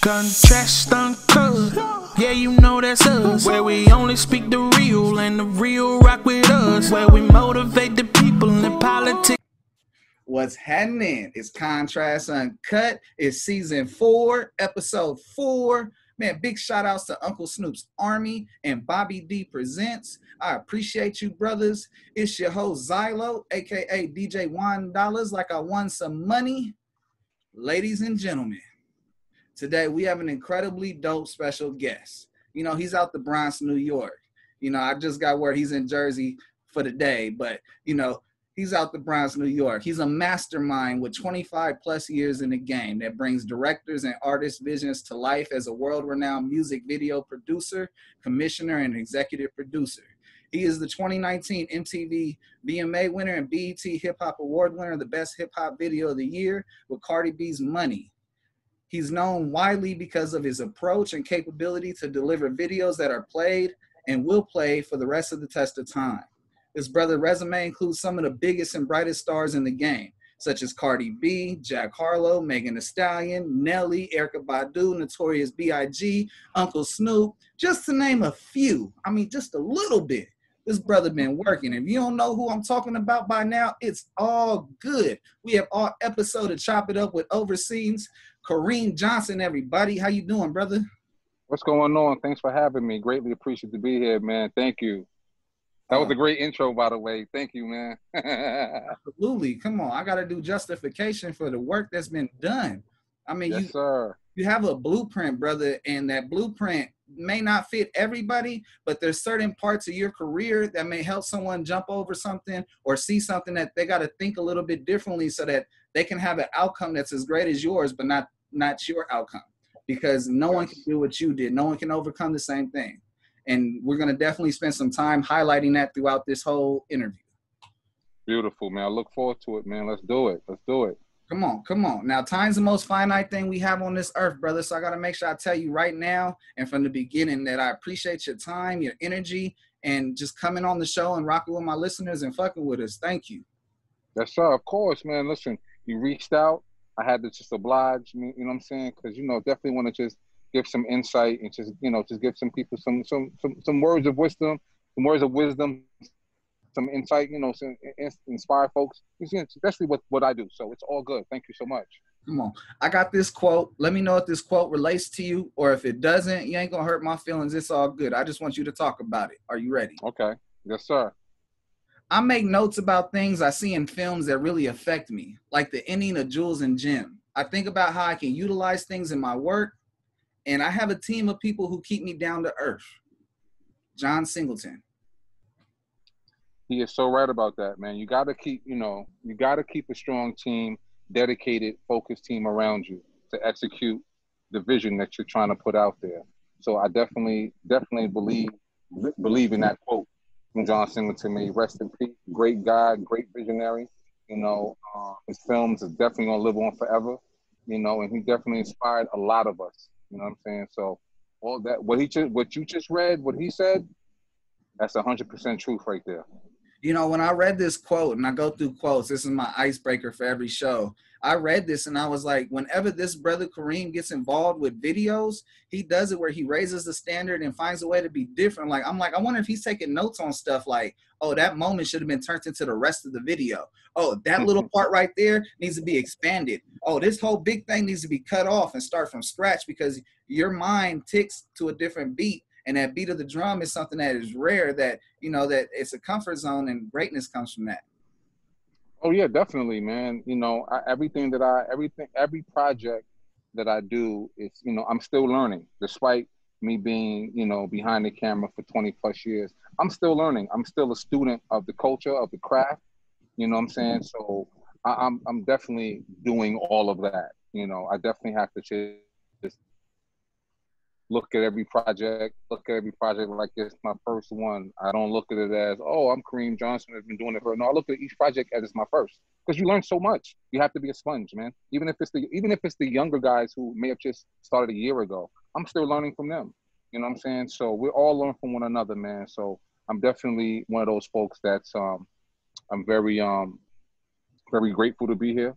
Contrast uncut. Yeah, you know that's us. Where we only speak the real and the real rock with us. Where we motivate the people in politics. What's happening? It's Contrast Uncut. It's season four, episode four. Man, big shout outs to Uncle Snoop's Army and Bobby D Presents. I appreciate you, brothers. It's your host, Xylo, aka DJ One Dollars, like I won some money. Ladies and gentlemen, today we have an incredibly dope special guest. You know, he's out the Bronx, New York. You know, I just got word he's in Jersey for the day, but you know, he's out the Bronx, New York. He's a mastermind with 25 plus years in the game that brings directors and artists' visions to life as a world-renowned music video producer, commissioner, and executive producer. He is the 2019 MTV VMA winner and BET Hip Hop Award winner, the best hip hop video of the year with Cardi B's Money. He's known widely because of his approach and capability to deliver videos that are played and will play for the rest of the test of time. His brother resume includes some of the biggest and brightest stars in the game, such as Cardi B, Jack Harlow, Megan Thee Stallion, Nelly, Erykah Badu, Notorious B.I.G., Uncle Snoop, just to name a few. I mean, just a little bit. This brother been working. If you don't know who I'm talking about by now, it's all good. We have all episode to chop it up with overseas Kareem Johnson. Everybody, how you doing, brother? What's going on? Thanks for having me. Greatly appreciate to be here, man. Thank you. That was a uh, great intro, by the way. Thank you, man. Absolutely. Come on. I got to do justification for the work that's been done. I mean, yes, you, sir. you have a blueprint, brother, and that blueprint may not fit everybody, but there's certain parts of your career that may help someone jump over something or see something that they got to think a little bit differently so that they can have an outcome that's as great as yours, but not not your outcome. Because no one can do what you did. No one can overcome the same thing and we're going to definitely spend some time highlighting that throughout this whole interview. Beautiful, man. I look forward to it, man. Let's do it. Let's do it. Come on, come on. Now, time's the most finite thing we have on this earth, brother. So I got to make sure I tell you right now and from the beginning that I appreciate your time, your energy, and just coming on the show and rocking with my listeners and fucking with us. Thank you. Yes, sir. Of course, man. Listen, you reached out. I had to just oblige me, you know what I'm saying? Because, you know, definitely want to just give some insight and just you know just give some people some some some, some words of wisdom, some words of wisdom, some insight. You know, some inspire folks. Especially what what I do. So it's all good. Thank you so much. Come on, I got this quote. Let me know if this quote relates to you, or if it doesn't, you ain't gonna hurt my feelings. It's all good. I just want you to talk about it. Are you ready? Okay. Yes, sir. I make notes about things I see in films that really affect me, like the ending of Jules and Jim. I think about how I can utilize things in my work and I have a team of people who keep me down to earth. John Singleton. He is so right about that, man. You got to keep, you know, you got to keep a strong team, dedicated, focused team around you to execute the vision that you're trying to put out there. So I definitely, definitely believe believe in that quote from John Singleton. Rest in peace. Great guy, great visionary. You know, uh, his films are definitely gonna live on forever. You know, and he definitely inspired a lot of us. You know what I'm saying? So all that what he just what you just read, what he said, that's hundred percent truth right there. You know, when I read this quote, and I go through quotes, this is my icebreaker for every show. I read this and I was like, whenever this brother Kareem gets involved with videos, he does it where he raises the standard and finds a way to be different. Like, I'm like, I wonder if he's taking notes on stuff like, oh, that moment should have been turned into the rest of the video. Oh, that little mm-hmm. part right there needs to be expanded. Oh, this whole big thing needs to be cut off and start from scratch because your mind ticks to a different beat. And that beat of the drum is something that is rare that, you know, that it's a comfort zone and greatness comes from that. Oh yeah, definitely, man. You know, I, everything that I, everything, every project that I do, it's you know, I'm still learning, despite me being you know behind the camera for 20 plus years. I'm still learning. I'm still a student of the culture of the craft. You know what I'm saying? So I, I'm I'm definitely doing all of that. You know, I definitely have to look at every project, look at every project like it's my first one. I don't look at it as, oh, I'm Kareem Johnson, I've been doing it for no, I look at each project as it's my first. Because you learn so much. You have to be a sponge, man. Even if it's the even if it's the younger guys who may have just started a year ago, I'm still learning from them. You know what I'm saying? So we're all learn from one another, man. So I'm definitely one of those folks that's um I'm very um very grateful to be here.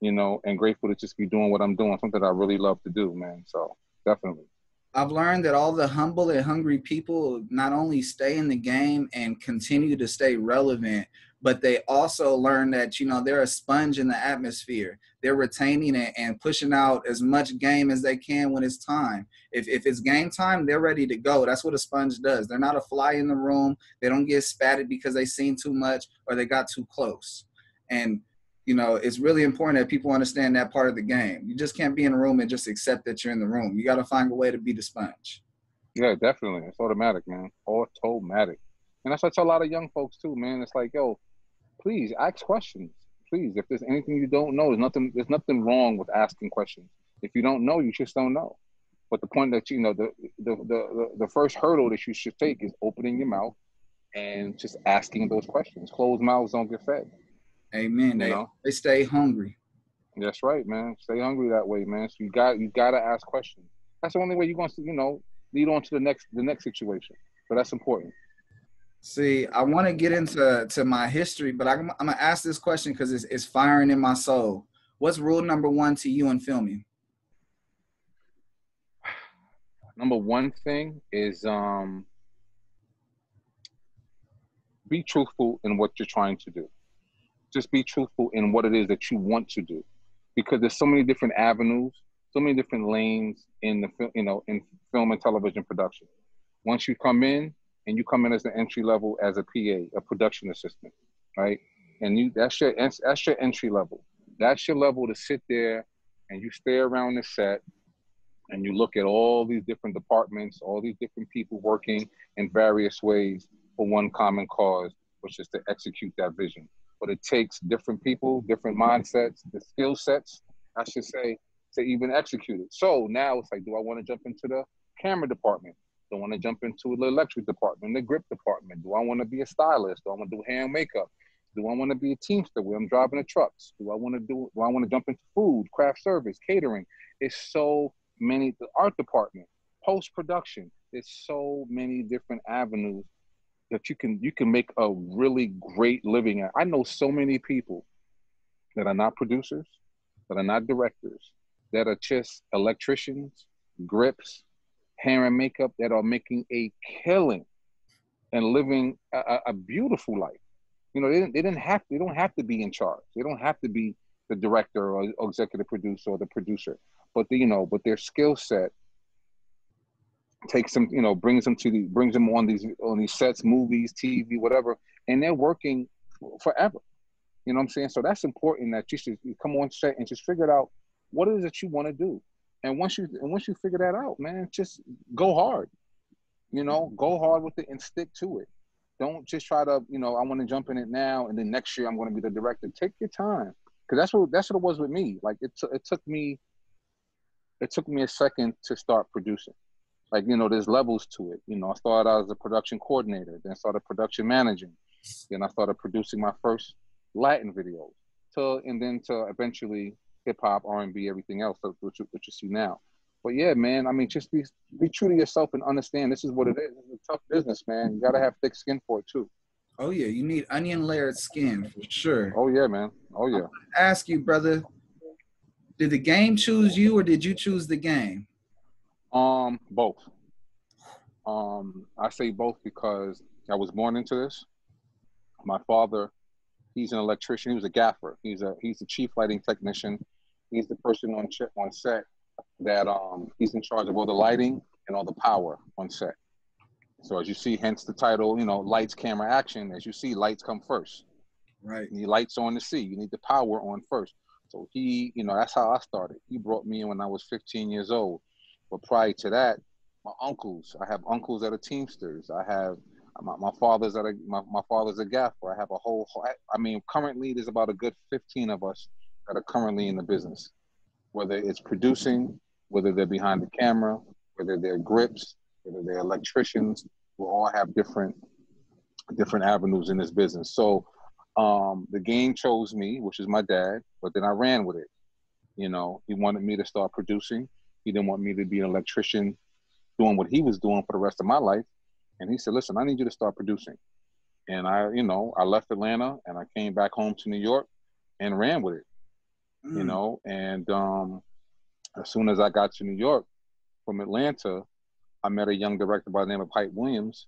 you know, and grateful to just be doing what I'm doing, something that I really love to do, man. So definitely. I've learned that all the humble and hungry people not only stay in the game and continue to stay relevant, but they also learn that you know they're a sponge in the atmosphere. They're retaining it and pushing out as much game as they can when it's time. If if it's game time, they're ready to go. That's what a sponge does. They're not a fly in the room. They don't get spatted because they seen too much or they got too close. And you know, it's really important that people understand that part of the game. You just can't be in a room and just accept that you're in the room. You got to find a way to be the sponge. Yeah, definitely. It's automatic, man. Automatic. And that's tell a lot of young folks too, man. It's like, yo, please ask questions. Please, if there's anything you don't know, there's nothing. There's nothing wrong with asking questions. If you don't know, you just don't know. But the point that you know, the the the the first hurdle that you should take is opening your mouth and just asking those questions. Closed mouths don't get fed. Amen. They, know? they stay hungry. That's right, man. Stay hungry that way, man. So you got you got to ask questions. That's the only way you're going to, you know, lead on to the next the next situation. But that's important. See, I want to get into to my history, but I'm, I'm gonna ask this question because it's, it's firing in my soul. What's rule number one to you in filming? Number one thing is um, be truthful in what you're trying to do just be truthful in what it is that you want to do. Because there's so many different avenues so many different lanes in the you know in film and television production. Once you come in and you come in as an entry level as a pa a production assistant right? And you that's your that's your entry level. That's your level to sit there and you stay around the set and you look at all these different departments all these different people working in various ways for one common cause which is to execute that vision but it takes different people, different mindsets, the skill sets, I should say, to even execute it. So now it's like, do I want to jump into the camera department? Do I want to jump into the electric department, the grip department? Do I want to be a stylist? Do I want to do hair and makeup? Do I want to be a teamster where I'm driving the trucks? Do I want to do? Do I want to jump into food, craft service, catering? It's so many. The art department, post production. It's so many different avenues that you can you can make a really great living at. I know so many people that are not producers, that are not directors, that are just electricians, grips, hair and makeup that are making a killing and living a, a beautiful life. You know, they didn't, they didn't have they don't have to be in charge. They don't have to be the director or executive producer or the producer, but the, you know, but their skill set takes them, you know, brings them to the brings them on these on these sets, movies, TV, whatever, and they're working forever. You know what I'm saying? So that's important that you should come on set and just figure out what it is that you want to do. And once you and once you figure that out, man, just go hard. You know, go hard with it and stick to it. Don't just try to, you know, I want to jump in it now and then next year I'm going to be the director. Take your time. Cuz that's what that's what it was with me. Like it t- it took me it took me a second to start producing like you know there's levels to it. You know i started out as a production coordinator then started production managing then i started producing my first latin videos to and then to eventually hip-hop r&b everything else which, which you see now. But yeah man i mean just be be true to yourself and understand this is what it is. It's a tough business man. You gotta have thick skin for it too. Oh yeah you need onion layered skin for sure. Oh yeah man. Oh yeah. Ask you brother did the game choose you or did you choose the game um, both. Um, I say both because I was born into this. My father, he's an electrician. He was a gaffer. He's a he's the chief lighting technician. He's the person on on set that um he's in charge of all the lighting and all the power on set. So as you see, hence the title, you know, lights, camera, action. As you see, lights come first. Right. You need lights on to see. You need the power on first. So he, you know, that's how I started. He brought me in when I was 15 years old. But prior to that, my uncles, I have uncles that are Teamsters. I have my, my father's at a my, my father's a gaffer. I have a whole I mean currently there's about a good 15 of us that are currently in the business. Whether it's producing, whether they're behind the camera, whether they're grips, whether they're electricians, we all have different different avenues in this business. So um, the game chose me, which is my dad, but then I ran with it. You know, he wanted me to start producing. He didn't want me to be an electrician doing what he was doing for the rest of my life. And he said, listen, I need you to start producing. And I, you know, I left Atlanta and I came back home to New York and ran with it. mm. you know. And um, as soon as I got to New York from Atlanta, I met a young director by the name of Hype Williams,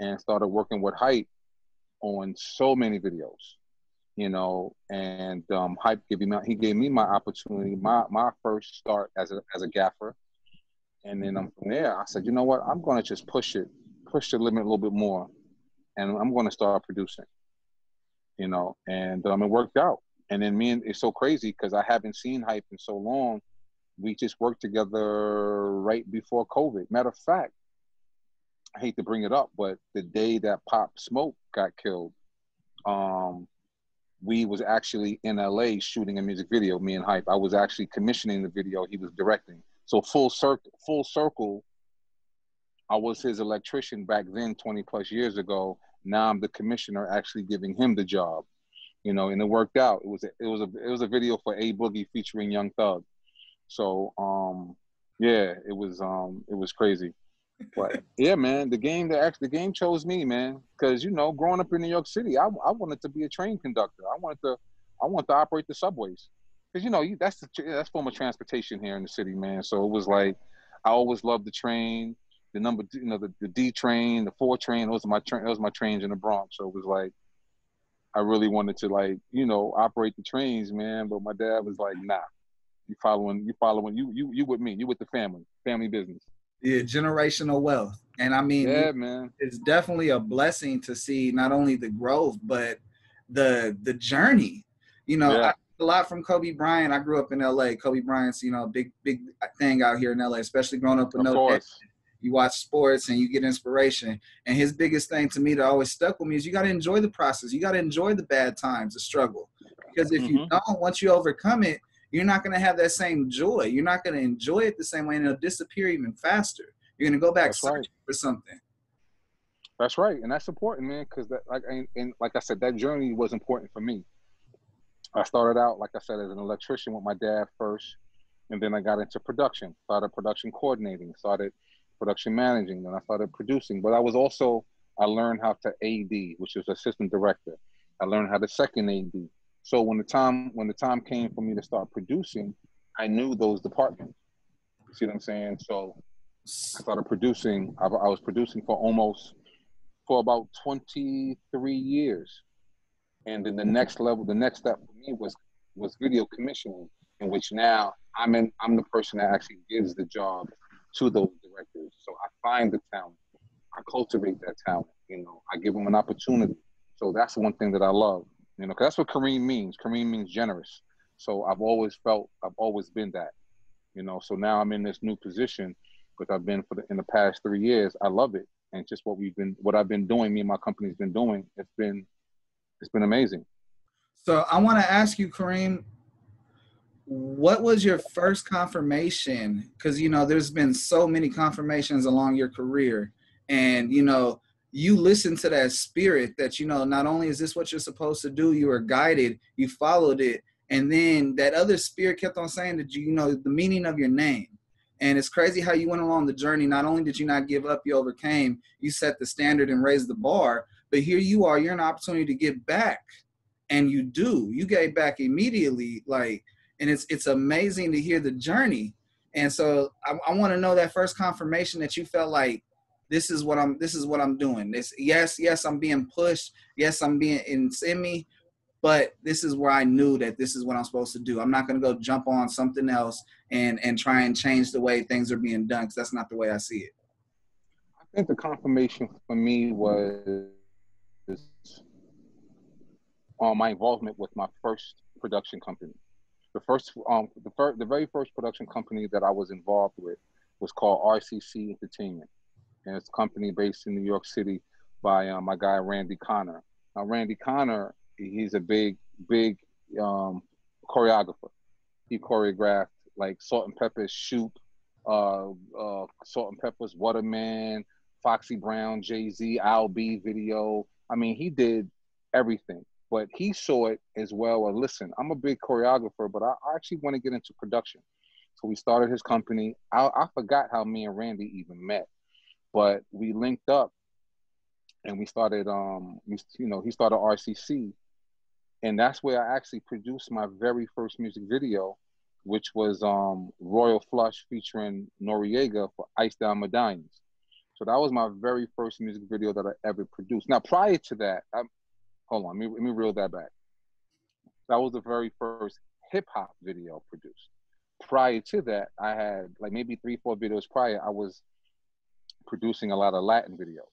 and started working with Hype on so many videos, you know. And um, Hype gave me he gave me my opportunity, my my first start as a as a gaffer. And then um, from there, I said, you know what, I'm to just push it, push the limit a little bit more, and I'm to start producing. You know, and um, it worked out. And then me and it's so crazy because I haven't seen Hype in so long. We just worked together right before COVID. Matter of fact, I hate to bring it up, but the day that Pop Smoke got killed, um, we was actually in LA shooting a music video. Me and Hype. I was actually commissioning the video. He was directing. So full circle, full circle. I was his electrician back then, 20 plus years ago. Now I'm the commissioner, actually giving him the job. You know, and it worked out. It was a, it was a it was a video for A Boogie featuring Young Thug. So um, yeah, it was um, it was crazy. But yeah, man, the game the actually the game chose me, man, because you know, growing up in New York City, I, I wanted to be a train conductor. I wanted to I wanted to operate the subways, because you know you, that's the that's form of transportation here in the city, man. So it was like I always loved the train, the number you know the, the D train, the four train. Those are my train. Those are my trains in the Bronx. So it was like I really wanted to like you know operate the trains, man. But my dad was like, nah, you following you following you you you with me, you with the family, family business. Yeah, generational wealth. And I mean, yeah, man. It's definitely a blessing to see not only the growth, but the the journey. You know, yeah. I, a lot from Kobe Bryant. I grew up in LA. Kobe Bryant's, you know, a big big thing out here in LA, especially growing up in no You watch sports and you get inspiration. And his biggest thing to me that always stuck with me is you got to enjoy the process. You got to enjoy the bad times, the struggle. Because if mm-hmm. you don't, once you overcome it, you're not going to have that same joy. You're not going to enjoy it the same way, and it'll disappear even faster. You're going to go back that's searching right. for something. That's right, and that's important, man. Because that, like, and, and like I said, that journey was important for me. I started out, like I said, as an electrician with my dad first, and then I got into production. Started production coordinating. Started production managing. Then I started producing. But I was also I learned how to AD, which is assistant director. I learned how to second AD. So when the time when the time came for me to start producing, I knew those departments. You see what I'm saying? So I started producing. I, I was producing for almost for about 23 years, and then the next level, the next step for me was was video commissioning, in which now I'm in. I'm the person that actually gives the job to those directors. So I find the talent, I cultivate that talent. You know, I give them an opportunity. So that's one thing that I love. You know, cause that's what Kareem means. Kareem means generous. So I've always felt, I've always been that. You know, so now I'm in this new position, which I've been for the, in the past three years. I love it, and just what we've been, what I've been doing, me and my company's been doing. It's been, it's been amazing. So I want to ask you, Kareem, what was your first confirmation? Because you know, there's been so many confirmations along your career, and you know, you listen to that spirit that you know not only is this what you're supposed to do you were guided you followed it. And then that other spirit kept on saying that you, you know the meaning of your name. And it's crazy how you went along the journey. Not only did you not give up you overcame you set the standard and raised the bar but here you are you're an opportunity to get back. And you do. You gave back immediately like and it's it's amazing to hear the journey. And so i, I want to know that first confirmation that you felt like this is what I'm this is what I'm doing. This yes, yes, I'm being pushed. Yes, I'm being in semi, but this is where I knew that this is what I'm supposed to do. I'm not gonna go jump on something else and and try and change the way things are being done because that's not the way I see it. I think the confirmation for me was on my involvement with my first production company. The first, um, the first, the very first production company that I was involved with was called RCC Entertainment and it's a company based in New York City by uh, my guy Randy Connor. Now, Randy Connor, he's a big, big um, choreographer. He choreographed like Salt-N-Pepa's Shoot, uh, uh, Salt-N-Pepa's Waterman, Foxy Brown, Jay Z, Al B video. I mean, he did everything, but he saw it as well. Well, listen, I'm a big choreographer, but I, I actually want to get into production. So we started his company. I, I forgot how me and Randy even met but we linked up and we started um we, you know he started rcc and that's where I actually produced my very first music video, which was um, Royal Flush featuring Noreaga for Ice Down Medallions. So that was my very first music video that I ever produced. Now, prior to that, I'm, hold on, let me, let me reel that back. That was the very first hip hop video produced. Prior to that, I had like maybe three, four videos prior. I was producing a lot of Latin videos.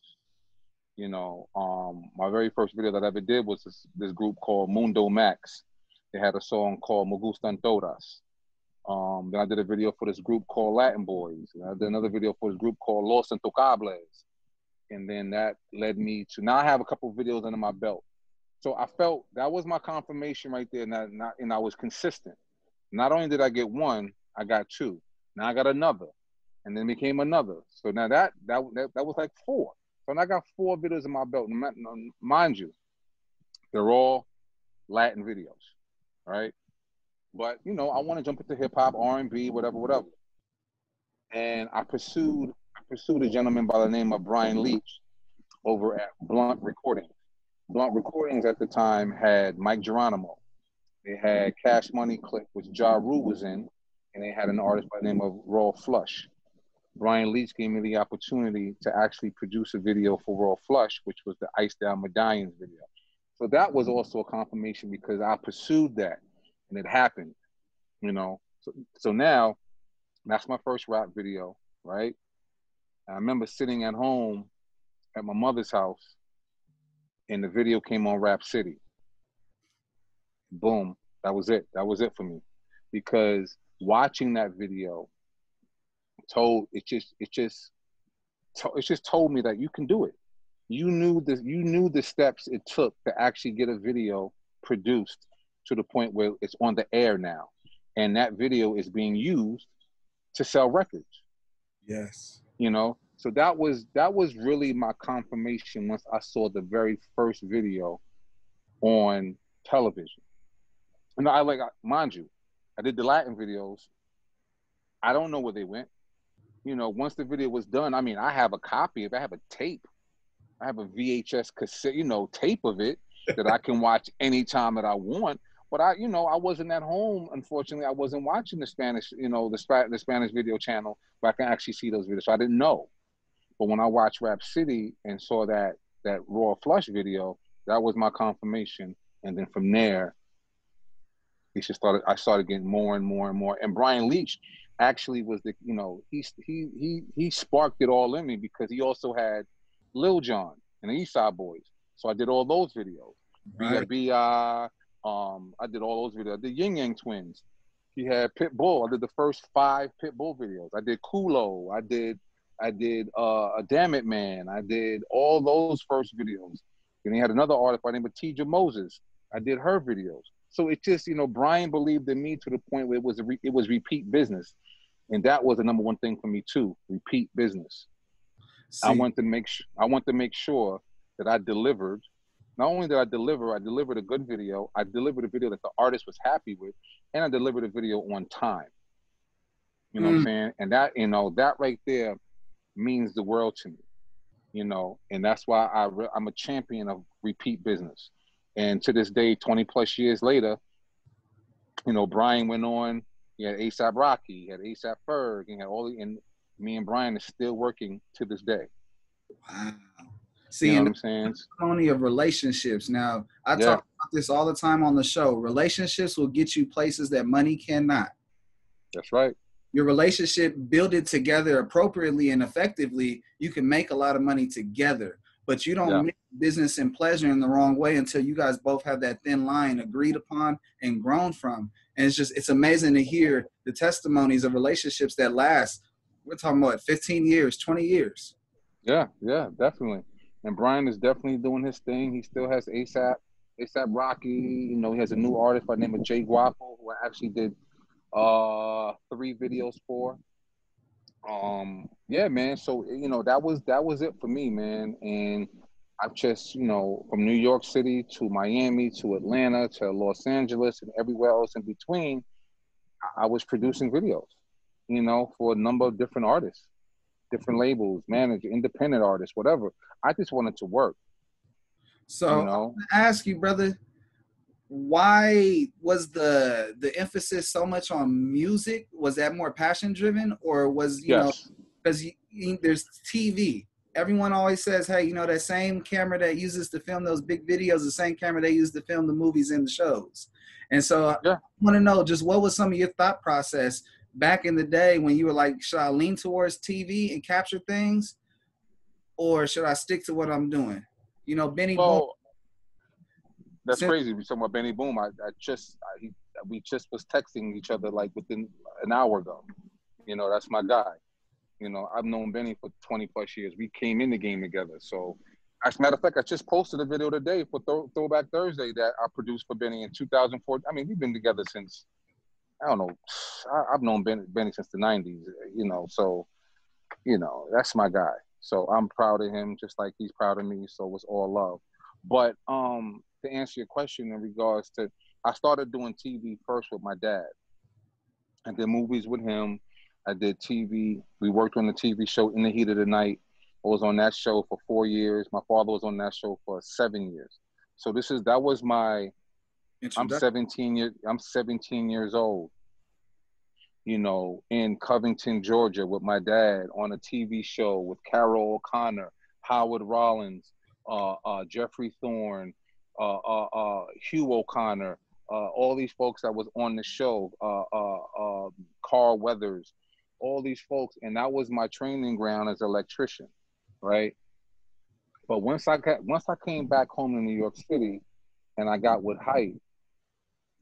You know, um, my very first video that I ever did was this, this group called Mundo Max. They had a song called Me Gustan Todas. Um, then I did a video for this group called Latin Boys. And I did another video for this group called Los Intocables. And then that led me to now I have a couple videos under my belt. So I felt that was my confirmation right there, and, not, and I was consistent. Not only did I get one, I got two. Now I got another, and then became another. So now that that that, that was like four. So now I got four videos in my belt. Mind you, they're all Latin videos, right? But you know, I want to jump into hip hop, R and B, whatever, whatever. And I pursued I pursued a gentleman by the name of Bryan Leach over at Blunt Recordings. Blunt Recordings at the time had Mic Geronimo. They had Cash Money Click, which Ja Rule was in, and they had an artist by the name of Royal Flush. Bryan Leach gave me the opportunity to actually produce a video for Royal Flush, which was the Ice Down Medallions video. So that was also a confirmation because I pursued that and it happened, you know. So, so now that's my first rap video, right? I remember sitting at home at my mother's house and the video came on Rap City. Boom, that was it. That was it for me. Because watching that video told it just it just it just told me that you can do it. You knew the you knew the steps it took to actually get a video produced to the point where it's on the air now, and that video is being used to sell records. Yes. You know, so that was that was really my confirmation once I saw the very first video on television. And I like mind you, I did the Latin videos. I don't know where they went you know, once the video was done, I mean, I have a copy. If I have a tape, I have a VHS cassette, you know, tape of it that I can watch anytime that I want. But I, you know, I wasn't at home. Unfortunately, I wasn't watching the Spanish, you know, the, the Spanish video channel where I can actually see those videos. So I didn't know. But when I watched Rap City and saw that that Royal Flush video, that was my confirmation. And then from there, he just started. I started getting more and more and more. And Bryan Leach, actually was the you know he he he he sparked it all in me because he also had Lil Jon and the East Side Boyz. So I did all those videos. Right. B.I. Um, I did all those videos. I did Ying Yang Twins. He had Pitbull. I did the first five Pitbull videos. I did Culo. I did I did uh, a Dammit Man. I did all those first videos. And he had another artist by the name of Teja Moses. I did her videos. So it just, you know, Bryan believed in me to the point where it was re- it was repeat business and that was the number one thing for me too repeat business. See, i want to make sure i want to make sure that i delivered. Not only did i deliver i delivered a good video. I delivered a video that the artist was happy with and i delivered a video on time. You know mm. what i'm mm. saying? And that you know that right there means the world to me you know? And that's why i re- i'm a champion of repeat business. And to this day 20 plus years later you know bryan went on he had ASAP Rocky, he had ASAP Ferg, he had all the, and me and Bryan is still working to this day. Wow. See, you know I'm saying? Only of relationships. Now, I yeah. talk about this all the time on the show. Relationships will get you places that money cannot. That's right. Your relationship, build it together appropriately and effectively, you can make a lot of money together. But you don't yeah. make business and pleasure in the wrong way until you guys both have that thin line agreed upon and grown from. And it's just it's amazing to hear the testimonies of relationships that last. We're talking about 15 years, 20 years. Yeah, yeah, definitely. And Bryan is definitely doing his thing. He still has ASAP, ASAP Rocky. You know, he has a new artist by the name of Jay Guapo, who I actually did uh three videos for. Um, yeah, man. So you know, that was that was it for me, man. And I've just, you know, from New York City to Miami to Atlanta to Los Angeles and everywhere else in between, I was producing videos, you know, for a number of different artists, different labels, manager, independent artists, whatever. I just wanted to work. So you know? I ask you, brother, why was the the emphasis so much on music? Was that more passion driven, or was you Yes. know because there's TV. Everyone always says, "Hey, you know that same camera that uses to film those big videos, the same camera they use to film the movies and the shows." And so, Yeah. I want to know just what was some of your thought process back in the day when you were like, "Should I lean towards TV and capture things, or should I stick to what I'm doing?" You know, Benny. Well, that's crazy. We're talking about Benny Boom. I, I just I, he, we just was texting each other like within an hour ago. You know, that's my guy. You know, I've known Benny for 20 plus years. We came in the game together. So, as a matter of fact, I just posted a video today for Throw, Throwback Thursday that I produced for Benny in 2004. I mean, we've been together since I don't know. I, I've known ben, Benny since the 90s. You know, so you know that's my guy. So I'm proud of him, just like he's proud of me. So it's all love. But um, to answer your question in regards to, I started doing TV first with my dad. I did movies with him. I did TV. We worked on the TV show In the Heat of the Night. I was on that show for four years. My father was on that show for seven years. So this is that was my. I'm 17 years. I'm 17 years old. You know, in Covington, Georgia, with my dad on a TV show with Carroll O'Connor, Howard Rollins, uh, uh, Geoffrey Thorne, uh, uh, uh, Hugh O'Connor, uh, all these folks that was on the show, uh, uh, uh, Carl Weathers, all these folks, and that was my training ground as an electrician, right? But once I got once I came back home to New York City, and I got with Hype,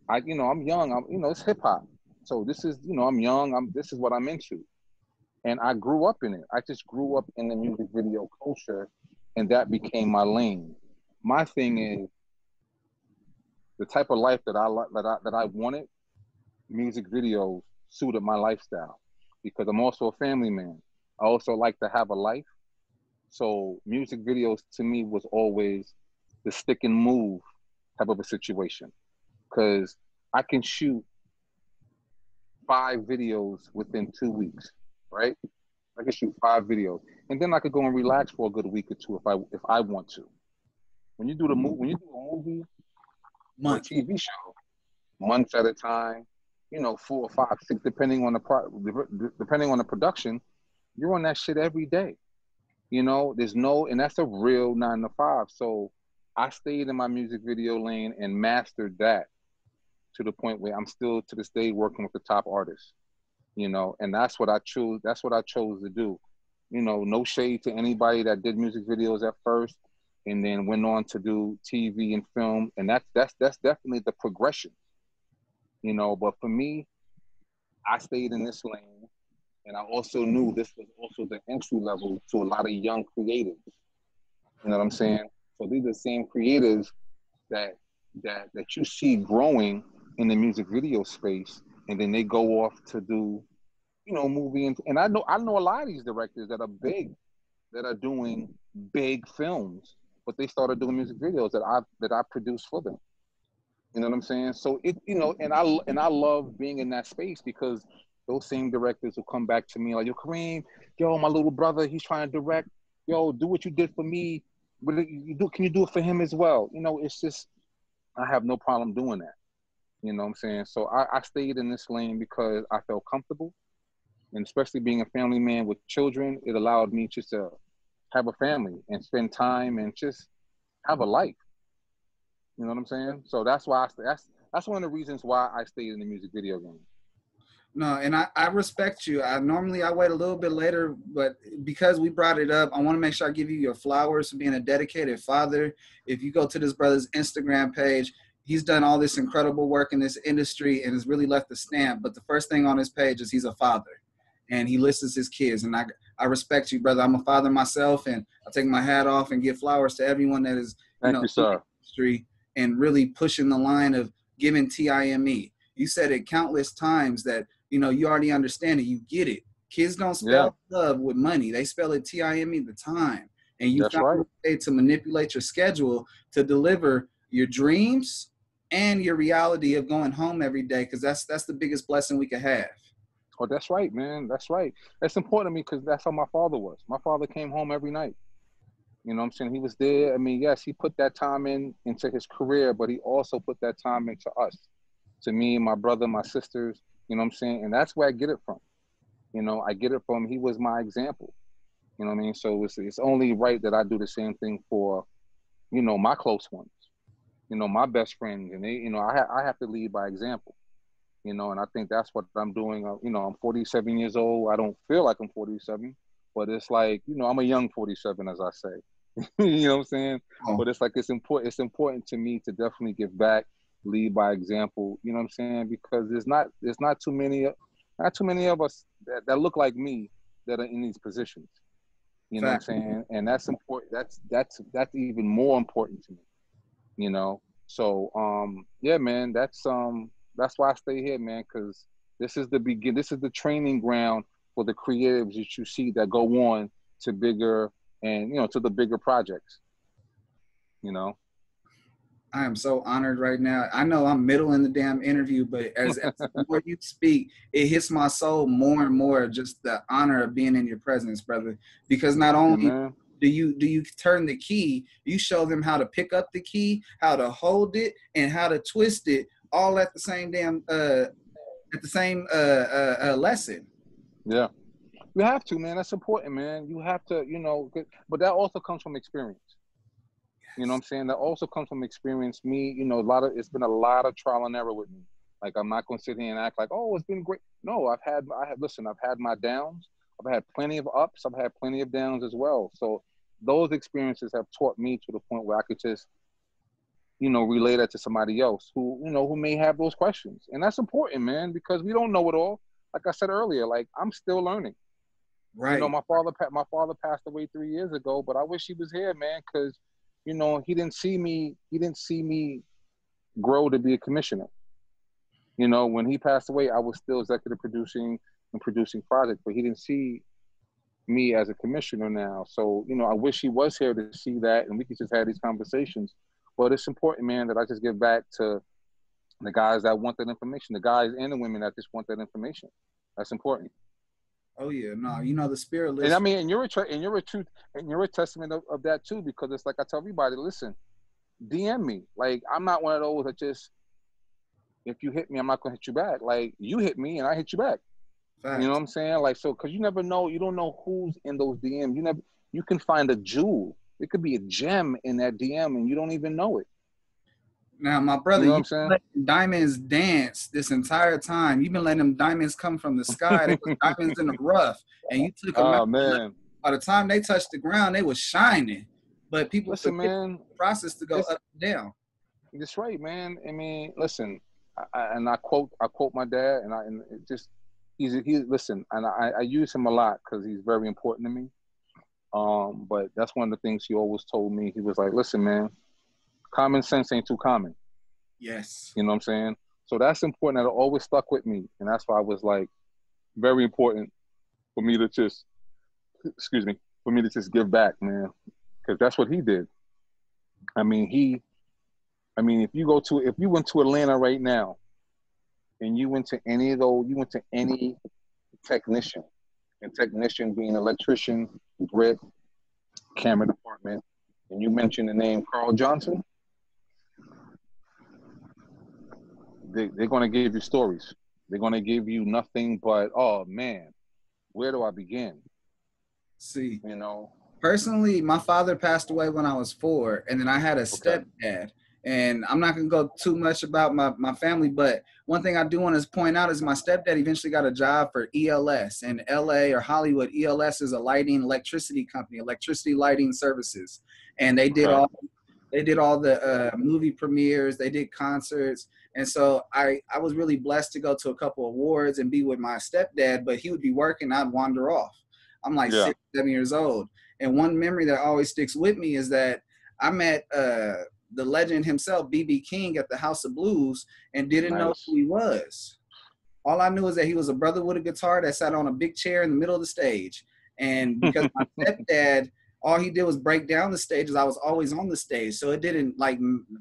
I you know I'm young, I'm you know it's hip hop, so this is you know I'm young, I'm this is what I'm into, and I grew up in it. I just grew up in the music video culture, and that became my lane. My thing is the type of life that I that I that I wanted. Music videos suited my lifestyle because I'm also a family man. I also like to have a life. So music videos to me was always the stick and move type of a situation because I can shoot five videos within two weeks, right? I can shoot five videos, and then I could go and relax for a good week or two if I if I want to. When you do the movie, when you do a movie, or a Month. TV show, months at a time, you know, four or five, six, depending on the pro, depending on the production, you're on that shit every day. You know, there's no, and that's a real nine to five. So I stayed in my music video lane and mastered that to the point where I'm still to this day working with the top artists. You know, and that's what I chose. That's what I chose to do. You know, no shade to anybody that did music videos at first and then went on to do TV and film, and that's that's that's definitely the progression, you know. But for me, I stayed in this lane, and I also knew this was also the entry level to a lot of young creatives. You know what I'm mm-hmm. saying? So these are the same creatives that that that you see growing in the music video space, and then they go off to do, you know, movie and and I know I know a lot of these directors that are big, that are doing big films but they started doing music videos that I that I produced for them. You know what I'm saying? So it you know, and I and I love being in that space because those same directors will come back to me like, yo, Kareem, yo, my little brother, he's trying to direct. Yo, do what you did for me. But you do, can you do it for him as well? You know, it's just I have no problem doing that. You know what I'm saying? So I, I stayed in this lane because I felt comfortable. And especially being a family man with children, it allowed me just to have a family and spend time and just have a life. You know what I'm saying? So that's why I, that's that's one of the reasons why I stayed in the music video game. No, and I, I respect you. I normally I wait a little bit later, but because we brought it up, I want to make sure I give you your flowers for being a dedicated father. If you go to this brother's Instagram page, he's done all this incredible work in this industry and has really left a stamp. But the first thing on his page is he's a father, and he lists his kids. And I I respect you, brother. I'm a father myself, and I take my hat off and give flowers to everyone that is Thank know, you, sir. industry and really pushing the line of giving TIME. You said it countless times that you know you already understand it, you get it. Kids don't spell love with money; they spell it TIME the time. And you That's found right. a way to manipulate your schedule to deliver your dreams and your reality of going home every day, because that's that's the biggest blessing we could have. Oh, that's right, man. That's right. That's important to me because that's how my father was. My father came home every night. You know what I'm saying? He was there. I mean, yes, he put that time in into his career, but he also put that time into us, to me, my brother, my sisters. You know what I'm saying? And that's where I get it from. You know, I get it from he was my example. You know what I mean? So it's it's only right that I do the same thing for, you know, my close ones, you know, my best friends, and they, you know, I ha- I have to lead by example. You know, and I think that's what I'm doing. Uh, you know, I'm 47 years old. I don't feel like I'm 47, but it's like, you know, I'm a young 47, as I say. you know what I'm saying? Oh. But it's like it's important. It's important to me to definitely give back, lead by example. You know what I'm saying? Because there's not there's not too many not too many of us that, that look like me that are in these positions. You know Fact. what I'm saying? And that's important. That's that's that's even more important to me. You know. So um yeah, man, that's um that's why I stay here, man, because this is the begin. This is the training ground for the creatives that you see that go on to bigger and you know to the bigger projects. You know. I am so honored right now. I know I'm middle in the damn interview, but as, as more you speak, it hits my soul more and more. Just the honor of being in your presence, brother. Because not only do you do you turn the key, you show them how to pick up the key, how to hold it, and how to twist it, all at the same damn uh, at the same uh, uh, uh lesson. Yeah, you have to, man. That's important, man. You have to, you know, but that also comes from experience. You know what I'm saying? That also comes from experience. Me, you know, a lot of it's been a lot of trial and error with me. Like I'm not gonna sit here and act like, oh, it's been great. No, I've had I have listen, I've had my downs, I've had plenty of ups, I've had plenty of downs as well. So those experiences have taught me to the point where I could just, you know, relay that to somebody else who, you know, who may have those questions. And that's important, man, because we don't know it all. Like I said earlier, like I'm still learning. Right. You know, my father my father passed away three years ago, but I wish he was here, man, because you know, he didn't see me, he didn't see me grow to be a commissioner. You know, when he passed away, I was still executive producing and producing projects, but he didn't see me as a commissioner now. So, you know, I wish he was here to see that and we could just have these conversations. But it's important, man, that I just give back to the guys that want that information, the guys and the women that just want that information. That's important. Oh yeah, no, you know the spirit. And I mean, and you're a and you're a truth, and you're a testament of, of that too, because it's like I tell everybody, listen, DM me. Like I'm not one of those that just if you hit me, I'm not gonna hit you back. Like you hit me and I hit you back. Fact. You know what I'm saying? Like so, because you never know, you don't know who's in those DMs. You never, you can find a jewel. It could be a gem in that DM, and you don't even know it. Now, my brother, you know letting diamonds dance this entire time. You've been letting them diamonds come from the sky. diamonds in the rough, and you took them. Oh out. man! By the time they touched the ground, they were shining. But people listen, man, process to go up and down. That's right, man. I mean, listen, I, and I quote, I quote my dad, and I and just he's he listen, and I, I use him a lot because he's very important to me. Um, but that's one of the things he always told me. He was like, "Listen, man, common sense ain't too common. Yes. You know what I'm saying? So that's important. That always stuck with me, and that's why I was like, very important for me to just, excuse me, for me to just give back, man, because that's what he did. I mean, he, I mean, if you go to, if you went to Atlanta right now, and you went to any of those, you went to any technician, and technician being electrician, grip, camera department, and you mentioned the name Carl Johnson, they, they're going to give you stories. They're going to give you nothing but, oh man, where do I begin? See, you know, personally, my father passed away when I was four, and then I had a okay. stepdad. And I'm not gonna go too much about my, my family, but one thing I do want to point out is my stepdad eventually got a job for ELS in LA or Hollywood. ELS is a lighting electricity company, electricity lighting services, and they did all they did all the uh, movie premieres, they did concerts, and so I, I was really blessed to go to a couple of awards and be with my stepdad, but he would be working, I'd wander off. I'm like yeah. six, seven years old. And one memory that always sticks with me is that I met uh, the legend himself, BB King, at the House of Blues and didn't nice. know who he was. All I knew is that he was a brother with a guitar that sat on a big chair in the middle of the stage. And because my stepdad all he did was break down the stages. I was always on the stage, so it didn't like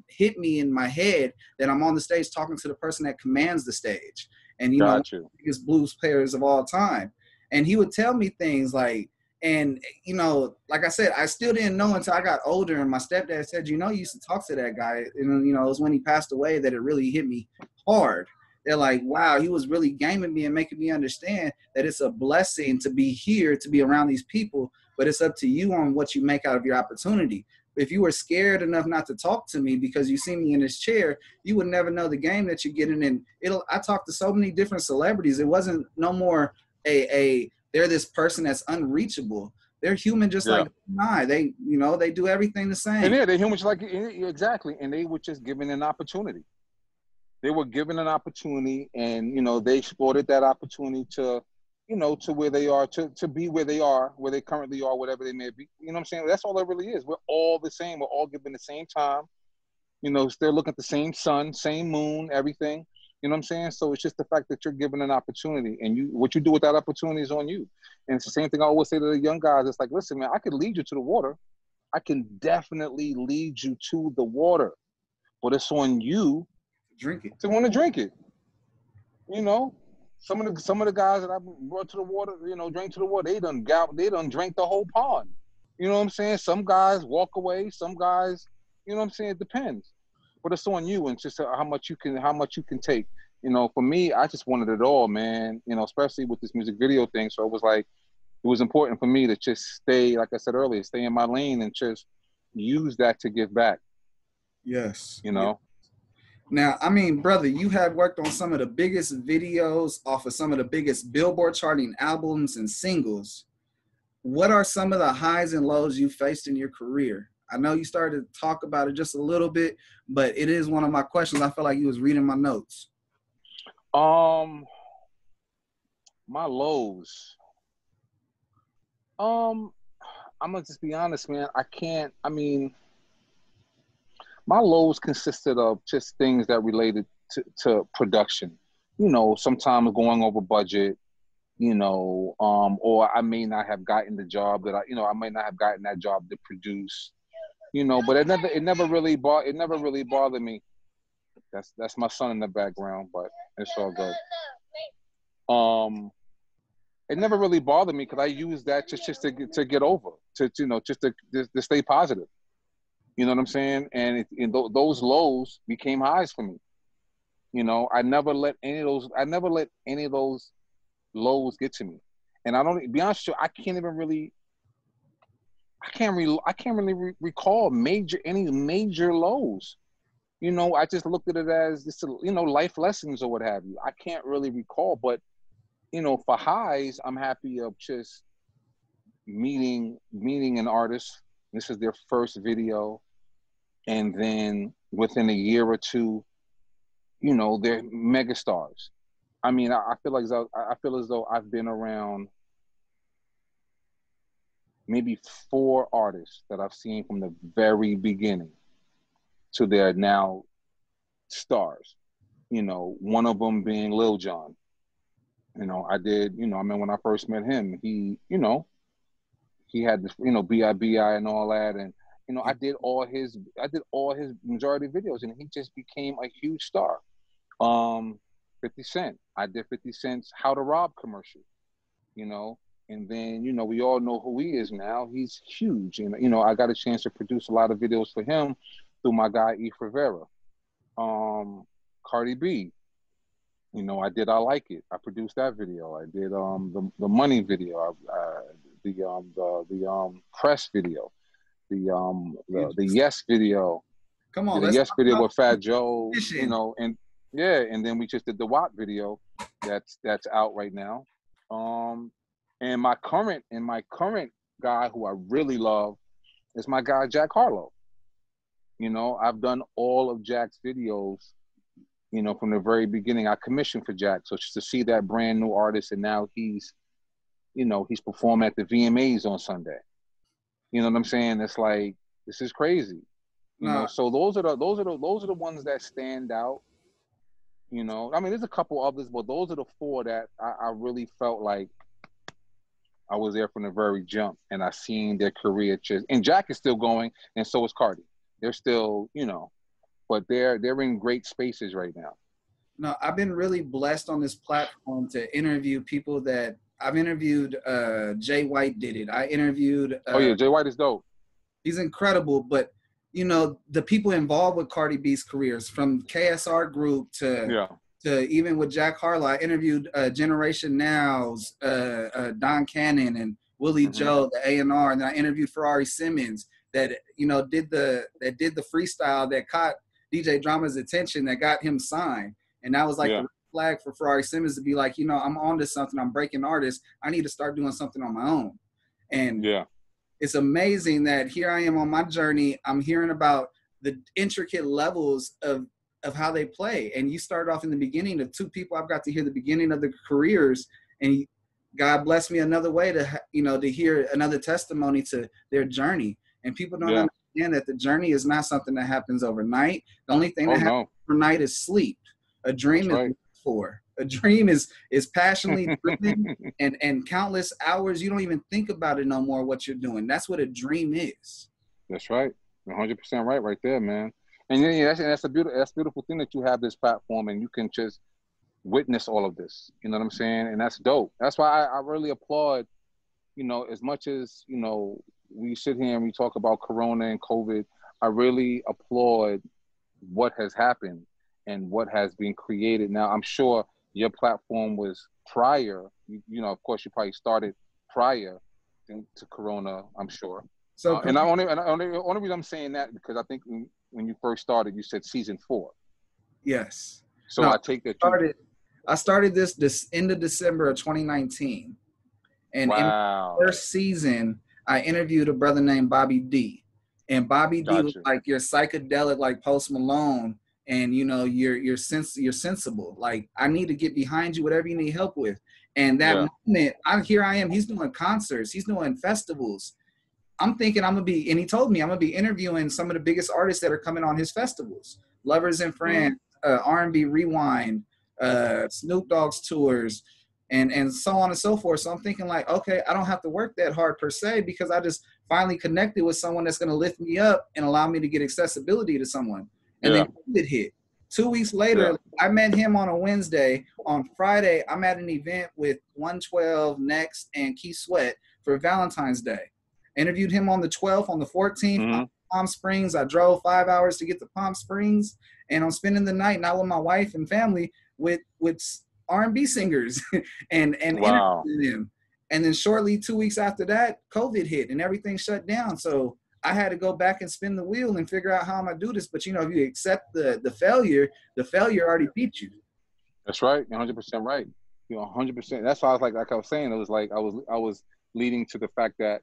hit me in my head that I'm on the stage talking to the person that commands the stage. And you Got know, you. biggest blues players of all time. And he would tell me things like, And you know, like I said, I still didn't know until I got older, and my stepdad said, "You know, you used to talk to that guy." And you know, it was when he passed away that it really hit me hard. They're like, "Wow, he was really gaming me and making me understand that it's a blessing to be here, to be around these people, but it's up to you on what you make out of your opportunity." If you were scared enough not to talk to me because you see me in this chair, you would never know the game that you're getting in. It'll. I talked to so many different celebrities. It wasn't no more a a they're this person that's unreachable. They're human just Yeah. like I. They, you know, they do everything the same. And yeah, they're humans like exactly, and they were just given an opportunity. They were given an opportunity, and you know they exploited that opportunity to, you know, to where they are, to to be where they are, where they currently are, whatever they may be. You know what I'm saying? That's all it really is. We're all the same. We're all given the same time. You know, they're looking at the same sun, same moon, everything. You know what I'm saying? So it's just the fact that you're given an opportunity, and you what you do with that opportunity is on you. And it's the same thing I always say to the young guys. It's like, listen, man, I could lead you to the water. I can definitely lead you to the water, but it's on you Drink it. to want to drink it. You know, some of the some of the guys that I brought to the water, you know, drink to the water, they done got they done drank the whole pond. You know what I'm saying? Some guys walk away, some guys, you know what I'm saying? It depends. But it's on you and just uh, how much you can how much you can take. You know, for me, I just wanted it all, man. You know, especially with this music video thing. So it was like it was important for me to just stay, like I said earlier, stay in my lane and just use that to give back. Yes. You know. Now, I mean, brother, you have worked on some of the biggest videos off of some of the biggest Billboard charting albums and singles. What are some of the highs and lows you faced in your career? I know you started to talk about it just a little bit, but it is one of my questions. I feel like you was reading my notes. Um, my lows. Um, I'm gonna just be honest, man. I can't. I mean, my lows consisted of just things that related to, to production. You know, sometimes going over budget. You know, um, or I may not have gotten the job that I, you know, I may not have gotten that job to produce. You know, but it never, it never really bought, it never really bothered me. That's that's my son in the background, but it's all good. Um, it never really bothered me because I used that just just to get, to get over, to, you know, just to, to stay positive. You know what I'm saying? And, it, and th- those lows became highs for me. You know, I never let any of those. I never let any of those lows get to me. And I don't. Be honest with you, I can't even really. I can't re- I can't really re- recall major any major lows. You know, I just looked at it as just you know life lessons or what have you. I can't really recall, but you know, for highs, I'm happy of just meeting meeting an artist. This is their first video, and then within a year or two, you know, they're megastars. I mean, I, I feel like I feel as though I've been around maybe four artists that I've seen from the very beginning to their now stars. You know, one of them being Lil Jon. You know, I did, you know, I mean, when I first met him, he, you know, he had this, you know, B.I.B.I. and all that. And, you know, I did all his, I did all his majority videos and he just became a huge star. Um, 50 Cent. I did 50 Cent's How to Rob commercial, you know, and then, you know, we all know who he is now. He's huge. And, you know, I got a chance to produce a lot of videos for him through my guy, E. Rivera. Um, Cardi B. You know, I did I Like It. I produced that video. I did um the, the money video, I, uh, the um the the um press video, the um the, the yes video, Come on, the yes video with Fat Joe, you know, and yeah, and then we just did the WAP video that's that's out right now. Um and my current and my current guy who I really love is my guy Jack Harlow. You know, I've done all of Jack's videos, you know, from the very beginning. I commissioned for Jack. So just to see that brand new artist and now he's, you know, he's performing at the VMAs on Sunday. You know what I'm saying? It's like this is crazy. You Nah. know, so those are the those are the those are the ones that stand out. You know, I mean, there's a couple others, but those are the four that I, I really felt like I was there from the very jump, and I seen their career just. And Jack is still going, and so is Cardi. They're still, you know, but they're they're in great spaces right now. No, I've been really blessed on this platform to interview people that I've interviewed uh, Jay White. Did it? I interviewed. Uh, oh yeah, Jay White is dope. He's incredible, but you know the people involved with Cardi B's careers, from KSR Group to Yeah. To even with Jack Harlow. I interviewed uh, Generation Now's uh, uh, Don Cannon and Willie Mhm. Joe, the A and R, and then I interviewed Ferrari Simmons that you know did the that did the freestyle that caught DJ Drama's attention that got him signed, and that was like Yeah. the flag for Ferrari Simmons to be like, you know, I'm on to something. I'm breaking artists. I need to start doing something on my own, and Yeah. it's amazing that here I am on my journey. I'm hearing about the intricate levels of of how they play. And you start off in the beginning of two people I've got to hear the beginning of their careers, and God bless me another way to you know to hear another testimony to their journey. And people don't Yeah. understand that the journey is not something that happens overnight. The only thing Oh that happens no. overnight is sleep. A dream That's is right. for a dream is is passionately driven and and countless hours you don't even think about it no more what you're doing that's what a dream is That's right. 100 percent right, right there, man. And yeah, that's, and that's a beautiful, that's a beautiful thing that you have this platform and you can just witness all of this. You know what I'm saying? And that's dope. That's why I, I really applaud. You know, as much as you know, we sit here and we talk about Corona and COVID. I really applaud what has happened and what has been created. Now, I'm sure your platform was prior. You, you know, of course, you probably started prior to to Corona. I'm sure. so Uh, and I only, and I only, only reason I'm saying that because I think when, you first started, you said season four. yes So No, I take that. Started i started this this end of december of 2019 and in wow. the first season i interviewed a brother named bobby d and bobby d was like you're psychedelic like post malone and you know you're you're sens- you're sensible like i need to get behind you whatever you need help with and that Yeah. moment i here i am he's doing concerts he's doing festivals i'm thinking i'm gonna be and he told me i'm gonna be interviewing some of the biggest artists that are coming on his festivals lovers and friends uh, r&b rewind uh, snoop dogg's tours and and so on and so forth so i'm thinking like okay i don't have to work that hard per se because i just finally connected with someone that's going to lift me up and allow me to get accessibility to someone and then COVID hit. Two weeks later, Yeah. I met him on a Wednesday. On Friday, I'm at an event with 112 Next and Keith Sweat for Valentine's Day. Interviewed him on the 12th. On the 14th, Mhm. Palm Springs. I drove five hours to get to Palm Springs, and I'm spending the night not with my wife and family with with R&B singers and and Wow. interviewing them. And then shortly, two weeks after that, COVID hit and everything shut down. So I had to go back and spin the wheel and figure out how I'm gonna do this. But you know, if you accept the the failure, the failure already beat you. That's right. 100 percent right. You know, 100. percent That's why I was like, like I was saying, it was like I was, I was leading to the fact that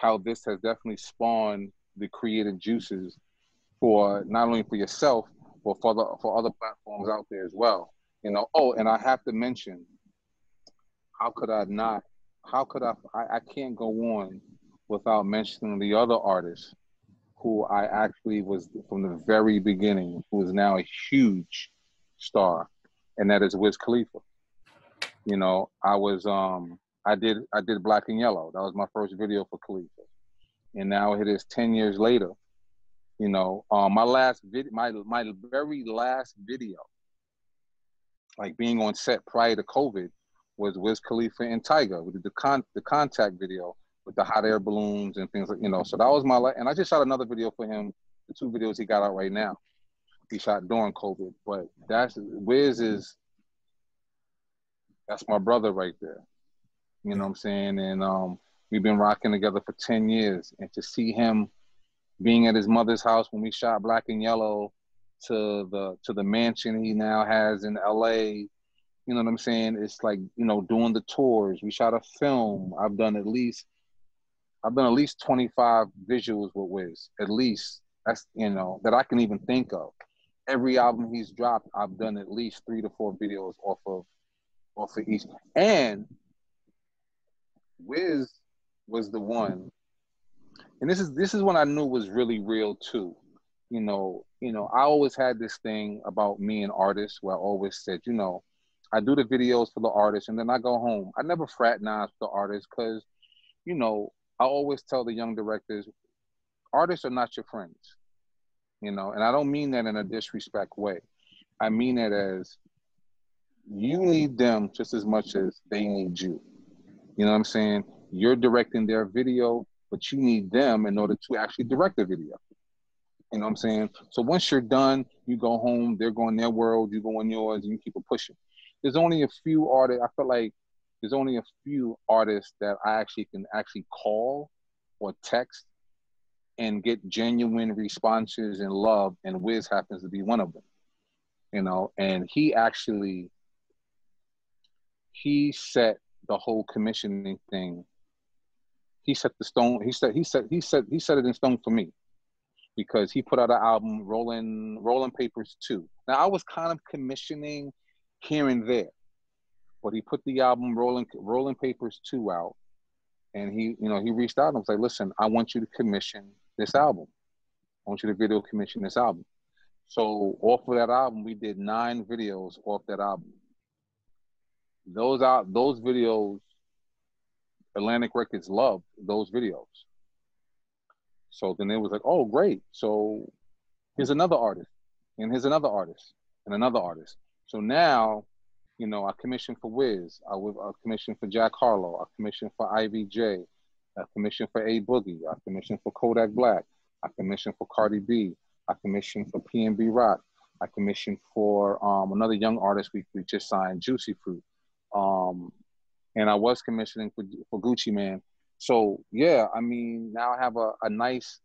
how this has definitely spawned the creative juices for not only for yourself but for the for other platforms out there as well. You know. Oh, and I have to mention, how could I not? How could I? I, I can't go on without mentioning the other artist who I actually was from the very beginning, who is now a huge star, and that is Wiz Khalifa. You know, I was um I did I did Black and Yellow. That was my first video for Khalifa, and now it is ten years later. You know, um, my last video, my my very last video, like being on set prior to COVID, was Wiz Khalifa and Tyga. We did the con the contact video with the hot air balloons and things like you know. So that was my la- and I just shot another video for him. The two videos he got out right now. He shot during COVID, but that's Wiz is that's my brother right there. You know what I'm saying? And um, we've been rocking together for ten years, and to see him being at his mother's house when we shot Black and Yellow, to the to the mansion he now has in L.A. You know what I'm saying? It's like you know doing the tours. We shot a film. I've done at least I've done at least 25 visuals with Wiz. At least that's you know that I can even think of. Every album he's dropped, I've done at least three to four videos off of off of each. And Wiz was the one, and this is this is when I knew was really real too. You know, you know, I always had this thing about me and artists where I always said, you know, I do the videos for the artists and then I go home. I never fraternize with the artists because, you know, I always tell the young directors, artists are not your friends. You know, and I don't mean that in a disrespect way. I mean it as you need them just as much as they need you. You know what I'm saying? You're directing their video, but you need them in order to actually direct the video. You know what I'm saying? So once you're done, you go home, they're going their world, you go in yours, and you keep it pushing. There's only a few artists, I feel like there's only a few artists that I actually can actually call or text and get genuine responses and love, and Wiz happens to be one of them. You know, and he actually he set the whole commissioning thing. He set the stone. He said he said he said he set it in stone for me because he put out an album, Rolling Rolling Papers Two. Now I was kind of commissioning here and there, but he put the album Rolling Rolling Papers Two out, and he you know he reached out and was like, listen, I want you to commission this album. I want you to video commission this album. So off of that album, we did nine videos off that album. Those out those videos, Atlantic Records loved those videos. So then it was like, oh great. So here's another artist, and here's another artist, and another artist. So now, you know, I commissioned for Wiz, I commissioned for Jack Harlow, I commissioned for IVJ, I commissioned for A Boogie, I commissioned for Kodak Black, I commissioned for Cardi B, I commissioned for PNB Rock, I commissioned for um, another young artist we, we just signed, Juicy Fruit. Um, and I was commissioning for, for Gucci Mane. So yeah, I mean, now I have a, a nice,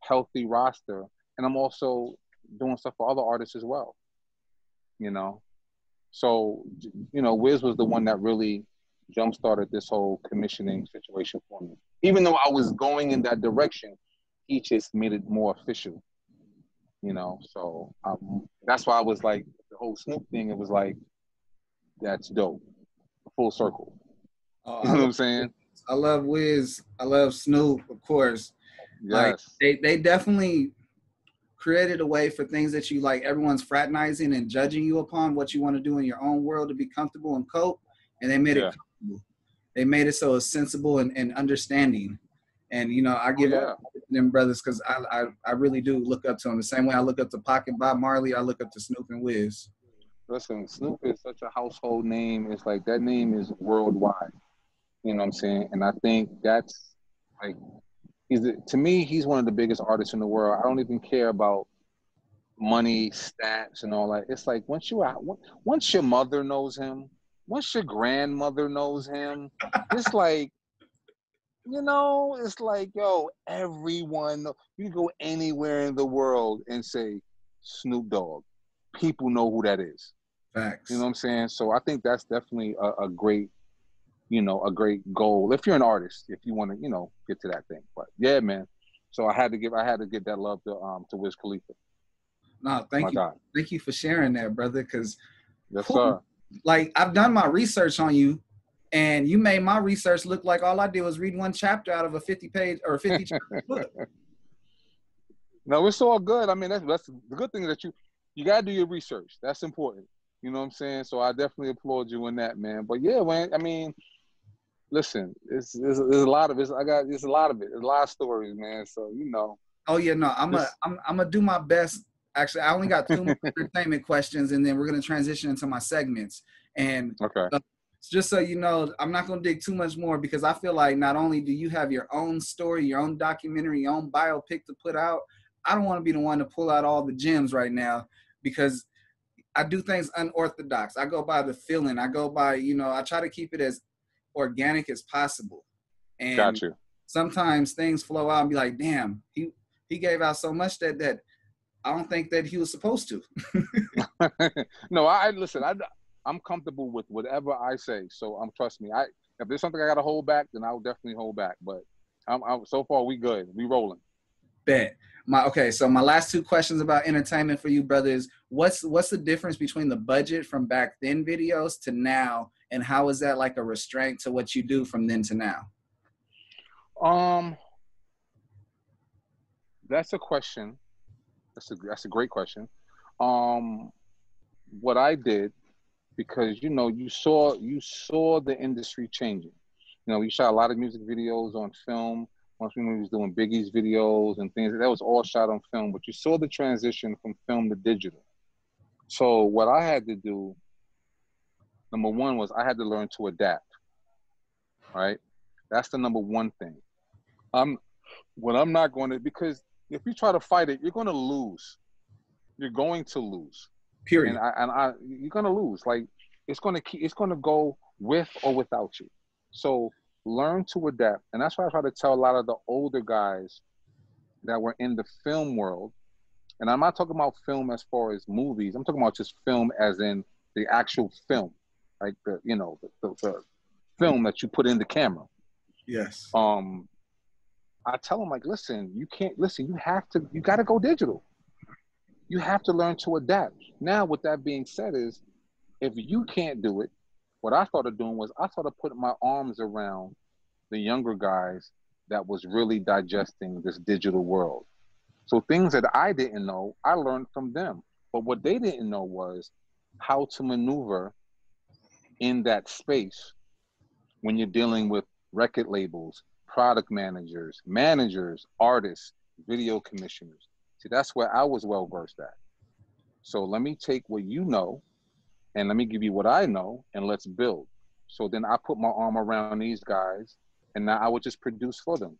healthy roster, and I'm also doing stuff for other artists as well. You know, so you know, Wiz was the one that really jump started this whole commissioning situation for me. Even though I was going in that direction, he just made it more official. You know, so um, that's why I was like the whole Snoop thing. It was like that's dope, full circle. Oh, You know what I'm saying? I love Wiz. I love Snoop, of course. Like Yes. they, they definitely created a way for things that you like everyone's fraternizing and judging you upon what you want to do in your own world to be comfortable and cope. And they made Yeah. it comfortable. They made it so it's sensible and, and understanding. And you know, I oh, give yeah. up them brothers because I, I I really do look up to them the same way I look up to Pac and Bob Marley. I look up to Snoop and Wiz. Listen, Snoop is such a household name. It's like that name is worldwide. You know what I'm saying? And I think that's like he's the, to me he's one of the biggest artists in the world. I don't even care about money, stats, and all that. It's like once you out, once your mother knows him, once your grandmother knows him, it's like you know, it's like yo, everyone. You go anywhere in the world and say Snoop Dogg, people know who that is. Facts. You know what I'm saying? So I think that's definitely a, a great, you know, a great goal. If you're an artist, if you want to, you know, get to that thing. But yeah, man. So I had to give, I had to get that love to um to Wiz Khalifa. no, thank you, God. thank you for sharing that, brother. Because Yes, sir. like I've done my research on you, and you made my research look like all I did was read one chapter out of a 50 page or 50 chapter book. No, it's all good. I mean, that's that's the good thing that you you gotta do your research. That's important. You know what I'm saying? So I definitely applaud you in that, man. But yeah, man. I mean, listen, it's there's, there's a lot of it. I got there's a lot of it. There's a lot of stories, man. So you know, Oh yeah, no, I'm a, I'm I'm gonna do my best. Actually, I only got two more entertainment questions, and then we're gonna transition into my segments. And okay, uh, just so you know, I'm not gonna dig too much more because I feel like not only do you have your own story, your own documentary, your own biopic to put out, I don't want to be the one to pull out all the gems right now because I do things unorthodox. I go by the feeling. I go by, you know, I try to keep it as organic as possible. And got you. sometimes things flow out and be like, damn, he he gave out so much that that I don't think that he was supposed to. no, I listen. I I'm comfortable with whatever I say. So um, trust me. I if there's something I gotta hold back, then I'll definitely hold back. But I'm, I'm so far we good. We rolling. Bet. My okay, so my last two questions about entertainment for you brothers. What's what's the difference between the budget from back then videos to now and how is that like a restraint to what you do from then to now? Um, that's a question. That's a that's a great question. Um, what I did because you know you saw you saw the industry changing. You know, we shot a lot of music videos on film. Once we was doing Biggie's videos and things, that was all shot on film. But you saw the transition from film to digital. So what I had to do, number one, was I had to learn to adapt. right? That's the number one thing. I'm what I'm not going to because if you try to fight it, you're going to lose. You're going to lose. Period. And I, and I you're going to lose. Like it's going to keep it's going to go with or without you. So learn to adapt. And that's why I try to tell a lot of the older guys that were in the film world. And I'm not talking about film as far as movies. I'm talking about just film as in the actual film, like the you know the, the, the film that you put in the camera. yes. Um, I tell them like, listen, you can't listen. You have to. You got to go digital. You have to learn to adapt. Now, with that being said, is if you can't do it, what I started doing was I started putting my arms around the younger guys that was really digesting this digital world. So things that I didn't know, I learned from them. But what they didn't know was how to maneuver in that space when you're dealing with record labels, product managers, managers, artists, video commissioners. See, that's where I was well versed at. So let me take what you know and let me give you what I know and let's build. So then I put my arm around these guys and now I would just produce for them.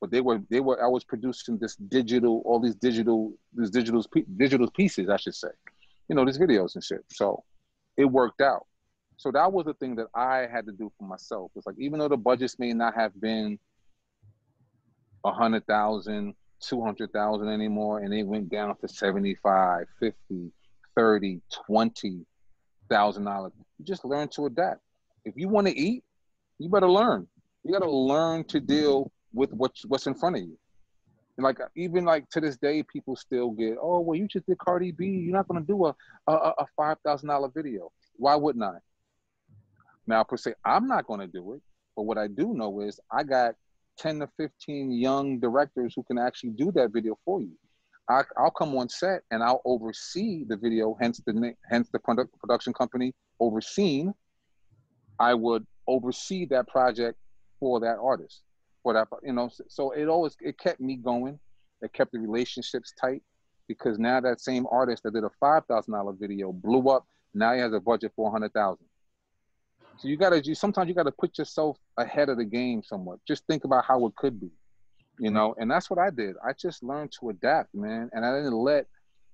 But they were they were I was producing this digital all these digital these digital digital pieces I should say, you know these videos and shit. So it worked out. So that was the thing that I had to do for myself. It's like even though the budgets may not have been a hundred thousand, two hundred thousand anymore, and they went down to 75, 50, 30, 20 thousand dollars. You just learn to adapt. If you want to eat, you better learn. You got to learn to deal with what's what's in front of you. And like even like to this day, people still get, oh well, you just did Cardi B. You're not gonna do a a, a five thousand dollar video. Why wouldn't I? Now per se, I'm not gonna do it. But what I do know is I got 10 to 15 young directors who can actually do that video for you. I, will come on set and I'll oversee the video, hence the hence the product, production company overseeing. I would oversee that project for that artist, for that you know. So it always it kept me going. It kept the relationships tight because now that same artist that did a five thousand dollar video blew up. Now he has a budget for hundred thousand. So you gotta you sometimes you gotta put yourself ahead of the game somewhat. Just think about how it could be you know and that's what i did. I just learned to adapt man and i didn't let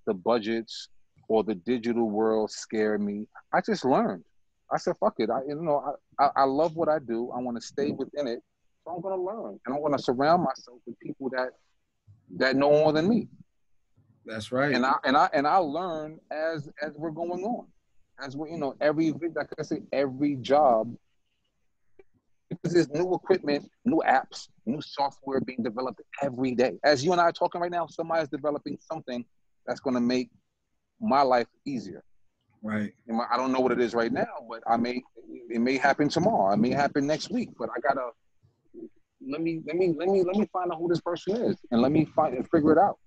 the budgets or the digital world scare me. I just learned. I said fuck it. I you know i, I, I love what i do. I want to stay within it so i'm going to learn and i want to surround myself with people that that know more than me. That's right. And i and i and i learn as as we're going on. As we you know every like i say every job because there's new equipment, new apps, new software being developed every day. As you and I are talking right now, somebody's developing something that's going to make my life easier. Right. I don't know what it is right now, but I may it may happen tomorrow. It may happen next week. But I gotta let me let me let me let me find out who this person is and let me find and figure it out.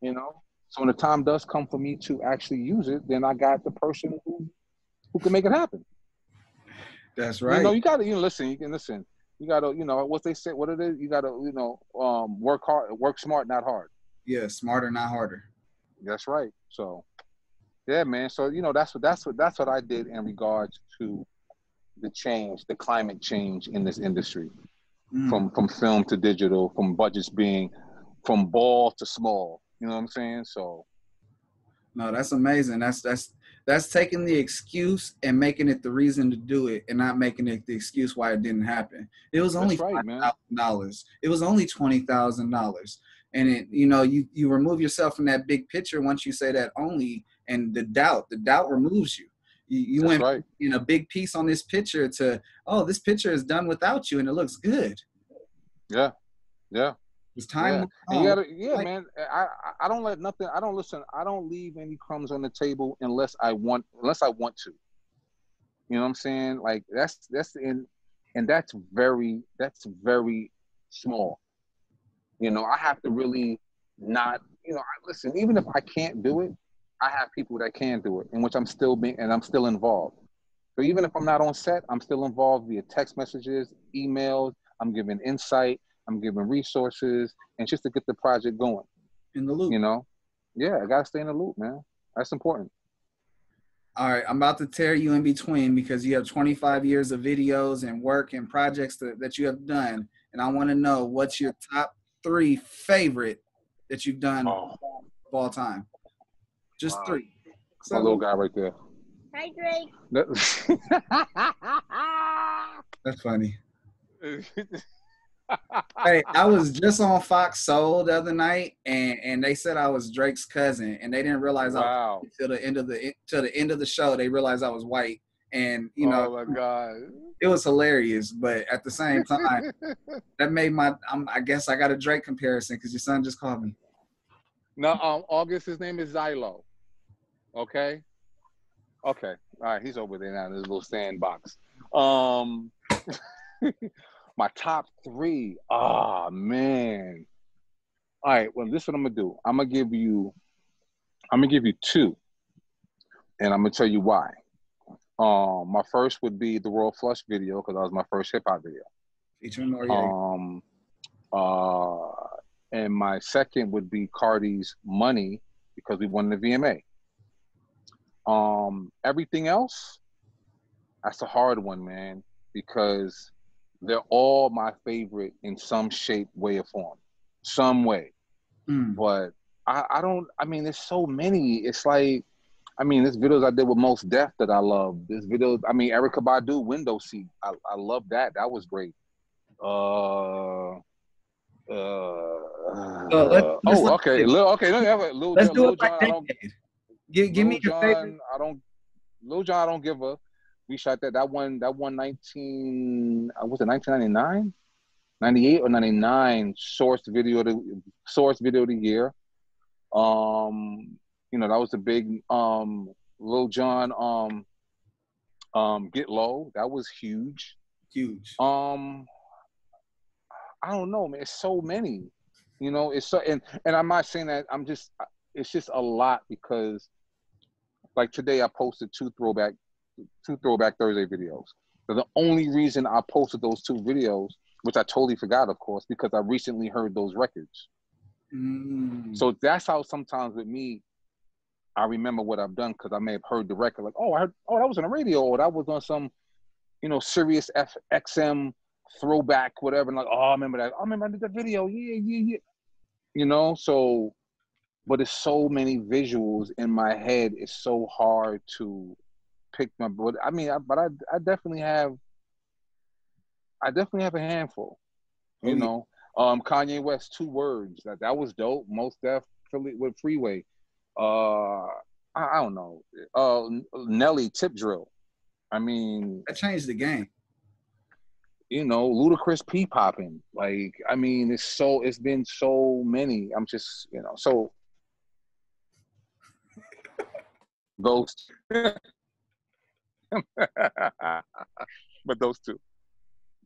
You know. So when the time does come for me to actually use it, then I got the person who who can make it happen. That's right. You know, you gotta you know, listen. You can listen. You gotta, you know, what they say, what it is. You gotta, you know, um, work hard, work smart, not hard. Yeah, smarter, not harder. That's right. So, yeah, man. So you know, that's what that's what that's what I did in regards to the change, the climate change in this industry, mm. from from film to digital, from budgets being from ball to small. You know what I'm saying? So. No, that's amazing. That's that's that's taking the excuse and making it the reason to do it and not making it the excuse why it didn't happen. It was only five thousand dollars. It was only twenty thousand dollars. And it, you know, you you remove yourself from that big picture once you say that only, and the doubt, the doubt removes you. You, you went right. in a big piece on this picture to, oh, this picture is done without you, and it looks good. Yeah, yeah. It's time. Yeah, you gotta, yeah like, man. I I don't let nothing. I don't listen. I don't leave any crumbs on the table unless I want unless I want to. You know what I'm saying? Like that's that's in and that's very that's very small. You know, I have to really not. You know, I, listen. Even if I can't do it, I have people that can do it, in which I'm still being and I'm still involved. So even if I'm not on set, I'm still involved via text messages, emails. I'm giving insight. I'm giving resources and just to get the project going. In the loop. You know? Yeah, I gotta stay in the loop, man. That's important. All right, I'm about to tear you in between because you have 25 years of videos and work and projects that, that you have done, and I want to know what's your top three favorite that you've done Oh, of all time. Just Wow. three. my little guy right there. Hi, Drake. That's funny. Hey, I was just on Fox Soul the other night, and and they said I was Drake's cousin, and they didn't realize I was till the end of the till the end of the show. They realized I was white, and you know oh my god. it was hilarious. But at the same time, that made my I'm, I guess I got a Drake comparison because your son just called me. No, um, August. His name is Xylo. Okay. Okay. All right. He's over there now in his little sandbox. Um, my top three. Ah, man. All right. Well, this is what I'm gonna do. I'm gonna give you. I'm gonna give you two, and I'm gonna tell you why. Um, my first would be the Royal Flush video because that was my first hip hop video. Featuring. Um, uh, and my second would be Cardi's Money because we won the VMA. Um, everything else, that's a hard one, man, because they're all my favorite in some shape, way, or form, some way. Mm. But I, I don't. I mean, there's so many. It's like, I mean, there's videos I did with Mos Def that I love. This video, I mean, Erykah Badu Window Seat. I, I love that. That was great. Uh, uh, So let- let's oh, okay. Lil, okay, let me have a Lil, Let's John, do Lil it John. I don't. Give, give me Lil your John, favorite. I don't. Lil Jon, I don't give a. We shot that. That one. That one. Nineteen. Uh, was it nineteen ninety nine? 98 or 99 source video the source video of the year. Um, you know, that was the big um Lil Jon um um Get Low. That was huge. Huge. Um I don't know, man. It's so many. You know, it's so and and I'm not saying that I'm just it's just a lot because like today I posted two throwback two throwback Thursday videos. So the only reason I posted those two videos, which I totally forgot, of course, because I recently heard those records. Mm. So that's how sometimes with me, I remember what I've done because I may have heard the record, like, oh, I heard, oh, that was on the radio, or that was on some, you know, Sirius F- XM throwback, whatever. And like, oh, I remember that. I remember I did that video. Yeah, yeah, yeah. You know, so, but it's so many visuals in my head. It's so hard to pick my. But I mean, I, but I, I definitely have. I definitely have a handful. You yeah. know, um, Kanye West, two words. That that was dope. Mos def Philly with Freeway. Uh, I, I don't know. Uh, Nelly Tip Drill. I mean, that changed the game. you know, Ludacris P popping. Like, I mean, it's so it's been so many. I'm just, you know, so those but those two.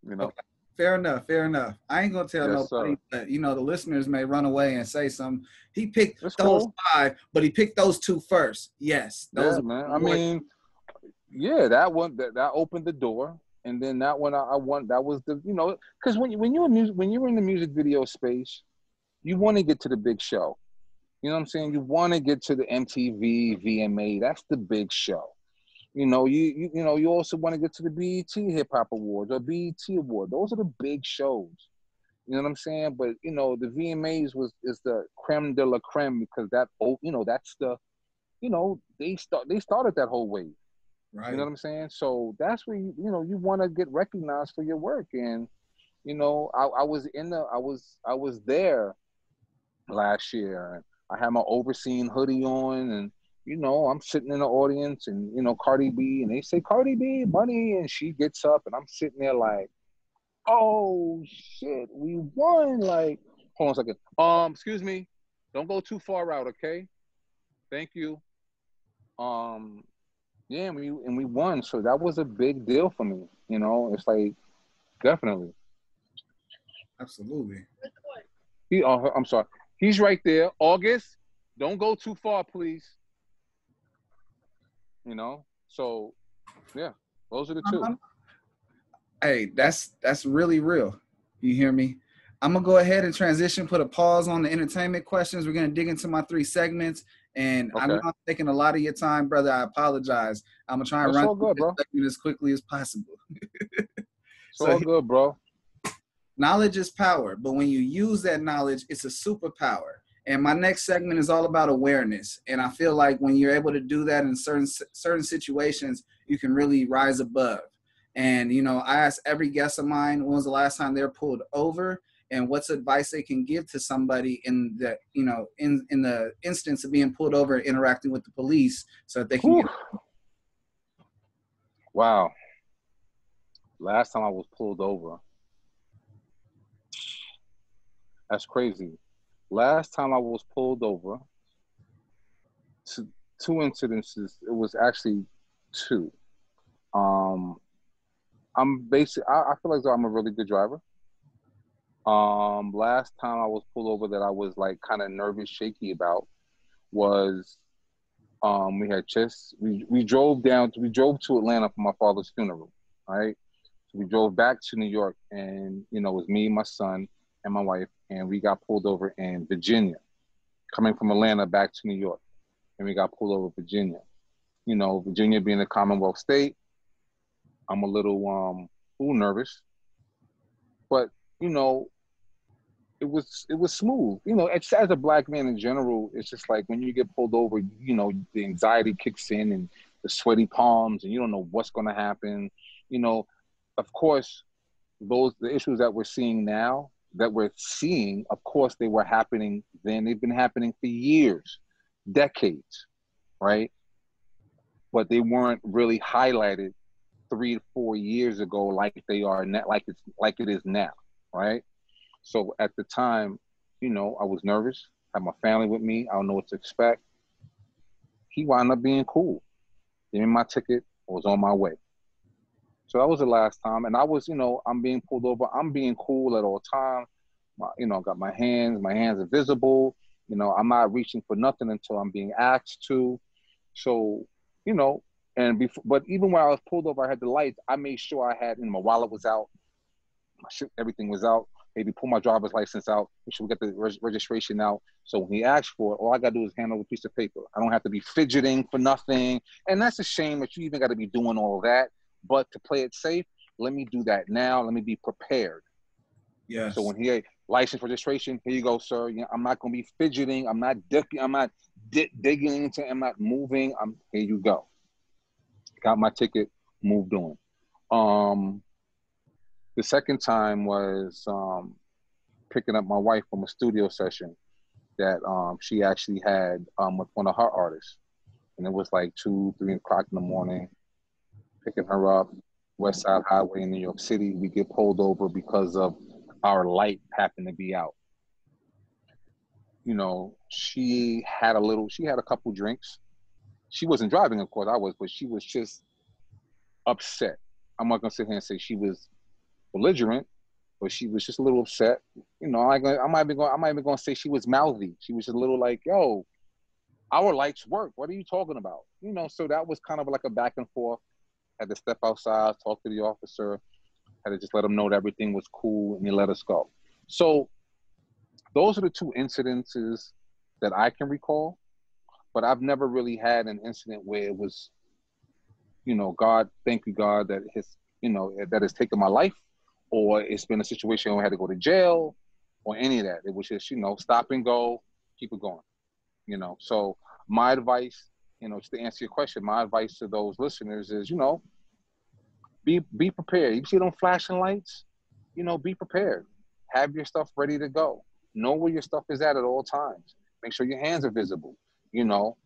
You know. Fair enough. Fair enough. I ain't gonna tell Yes, nobody, sir. but you know the listeners may run away and say something. He picked That's those cool. five, but he picked those two first. Yes, those Yeah, man. I mean, yeah, that one that, that opened the door, and then that one I, I want that was the you know because when you when you're in music when you're in the music video space, you want to get to the big show. You know what I'm saying? You want to get to the MTV, VMA. That's the big show. You know, you you, you know you also want to get to the BET Hip Hop Awards or BET Award. Those are the big shows. You know what I'm saying? But you know, the VMAs was is the creme de la creme because that oh you know that's the you know they start they started that whole wave. right. You know what I'm saying? So that's where you you know you want to get recognized for your work, and you know I, I was in the I was I was there last year, and I had my overseen hoodie on, and you know I'm sitting in the audience, and you know Cardi B, and they say Cardi B money, and she gets up, and I'm sitting there like, oh shit, we won! Like, hold on a second. Um, excuse me, don't go too far out, okay? Thank you. Um, yeah, and we and we won, so that was a big deal for me. You know, it's like definitely. Absolutely. He, uh, I'm sorry, he's right there. August, don't go too far, please. You know, so yeah, those are the 2 Uh-huh. Hey, that's that's really real. You hear me? I'm gonna go ahead and transition, put a pause on the entertainment questions. We're gonna dig into my three segments, And I know I'm taking a lot of your time, brother. I apologize. I'm gonna try and That's run good, bro. as quickly as possible. It's So all good, bro. knowledge is power, but when you use that knowledge, it's a superpower. And my next segment is all about awareness. And I feel like when you're able to do that in certain certain situations, you can really rise above. And you know, I ask every guest of mine when was the last time they're pulled over and what's advice they can give to somebody in the you know in in the instance of being pulled over and interacting with the police so that they can get Wow. Last time I was pulled over. That's crazy. Last time I was pulled over, two, two incidences. It was actually two. Um, I'm basic. I, I feel like I'm a really good driver. Um, last time I was pulled over that I was like kind of nervous, shaky about was um, we had just we, we drove down we drove to Atlanta for my father's funeral, right? So we drove back to New York, and you know it was me, and my son, and my wife, and we got pulled over in Virginia, coming from Atlanta back to New York, and we got pulled over Virginia. You know, Virginia being a Commonwealth state, I'm a little um little nervous, but you know, it was it was smooth. You know, it's, as a black man in general, it's just like when you get pulled over, you know, the anxiety kicks in and the sweaty palms, and you don't know what's going to happen. You know, of course, those the issues that we're seeing now that we're seeing, of course, they were happening then. They've been happening for years, decades, right? But they weren't really highlighted three to four years ago like they are now, like it's like it is now, right? So at the time, you know, I was nervous. Had my family with me. I don't know what to expect. He wound up being cool. Gave me my ticket. I was on my way. So that was the last time. And I was, you know, I'm being pulled over. I'm being cool at all times. You know, I got my hands. My hands are visible. You know, I'm not reaching for nothing until I'm being asked to. So, you know, and before, but even when I was pulled over, I had the lights. I made sure I had, you know, my wallet was out. My shit, everything was out maybe pull my driver's license out, make sure we get the registration out. So when he asks for it, all I gotta do is hand over a piece of paper. I don't have to be fidgeting for nothing. And that's a shame that you even gotta be doing all that. But to play it safe, let me do that now. Let me be prepared. yes. So when he license registration, here you go, sir. You know, I'm not gonna be fidgeting. I'm not dipping. I'm not di- digging into. I'm not moving. I'm here. You go. Got my ticket. Moved on. Um, the second time was um, picking up my wife from a studio session that um, she actually had um, with one of her artists, and it was like two, three o'clock in the morning. Picking her up, West Side Highway in New York City. We get pulled over because of our light happened to be out. You know, she had a little. She had a couple drinks. She wasn't driving, of course. I was, but she was just upset. I'm not gonna sit here and say she was belligerent, but she was just a little upset. You know, I, I might be going. I might be going to say she was mouthy. She was just a little like, "Yo, our lights work. What are you talking about?" You know. So that was kind of like a back and forth. Had to step outside, talk to the officer. Had to just let him know that everything was cool, and he let us go. So those are the two incidences that I can recall. But I've never really had an incident where it was, you know, God, thank you, God, that his, you know, that has taken my life or it's been a situation where I had to go to jail or any of that. It was just, you know, stop and go, keep it going. You know, so my advice, you know, just to answer your question, my advice to those listeners is, you know, be be prepared. You see them flashing lights, you know, be prepared. Have your stuff ready to go. Know where your stuff is at at all times. Make sure your hands are visible, you know,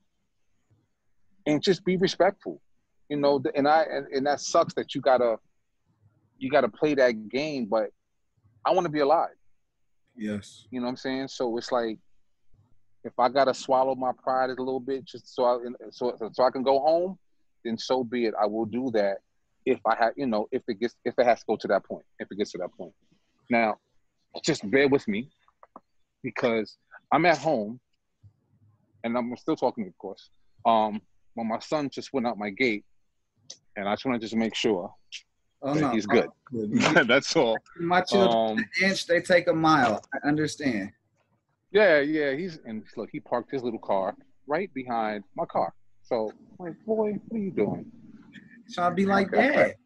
and just be respectful. You know, and I and, and that sucks that you gotta you got to play that game, but I want to be alive. yes. You know what I'm saying? So it's like, if I got to swallow my pride a little bit just so I, so, so I can go home, then so be it. I will do that if I have, you know, if it gets, if it has to go to that point, if it gets to that point. Now, just bear with me because I'm at home and I'm still talking, of course. Um, my son just went out my gate and I just want to just make sure Oh no, he's good. good. That's all. My children Um, inch, they take a mile. I understand. Yeah, yeah. He's and look, he parked his little car right behind my car. So, like, boy, what are you doing? Trying to be like that.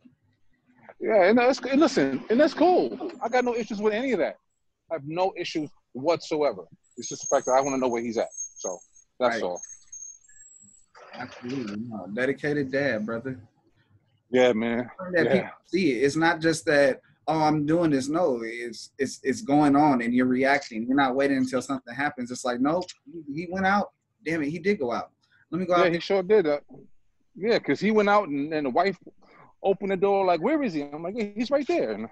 Yeah, and that's and listen, and that's cool. I got no issues with any of that. I have no issues whatsoever. It's just the fact that I want to know where he's at. So that's Right. all. Absolutely. No, dedicated dad, brother. Yeah, man. That Yeah. people see it. It's not just that, oh, I'm doing this. No, it's it's it's going on and you're reacting. You're not waiting until something happens. It's like, nope, he- went out. Damn it, he did go out. Let me go Yeah, out. he sure did. Uh, yeah, because he went out and, and the wife opened the door like, "Where is he?" I'm like, yeah, "He's right there." And,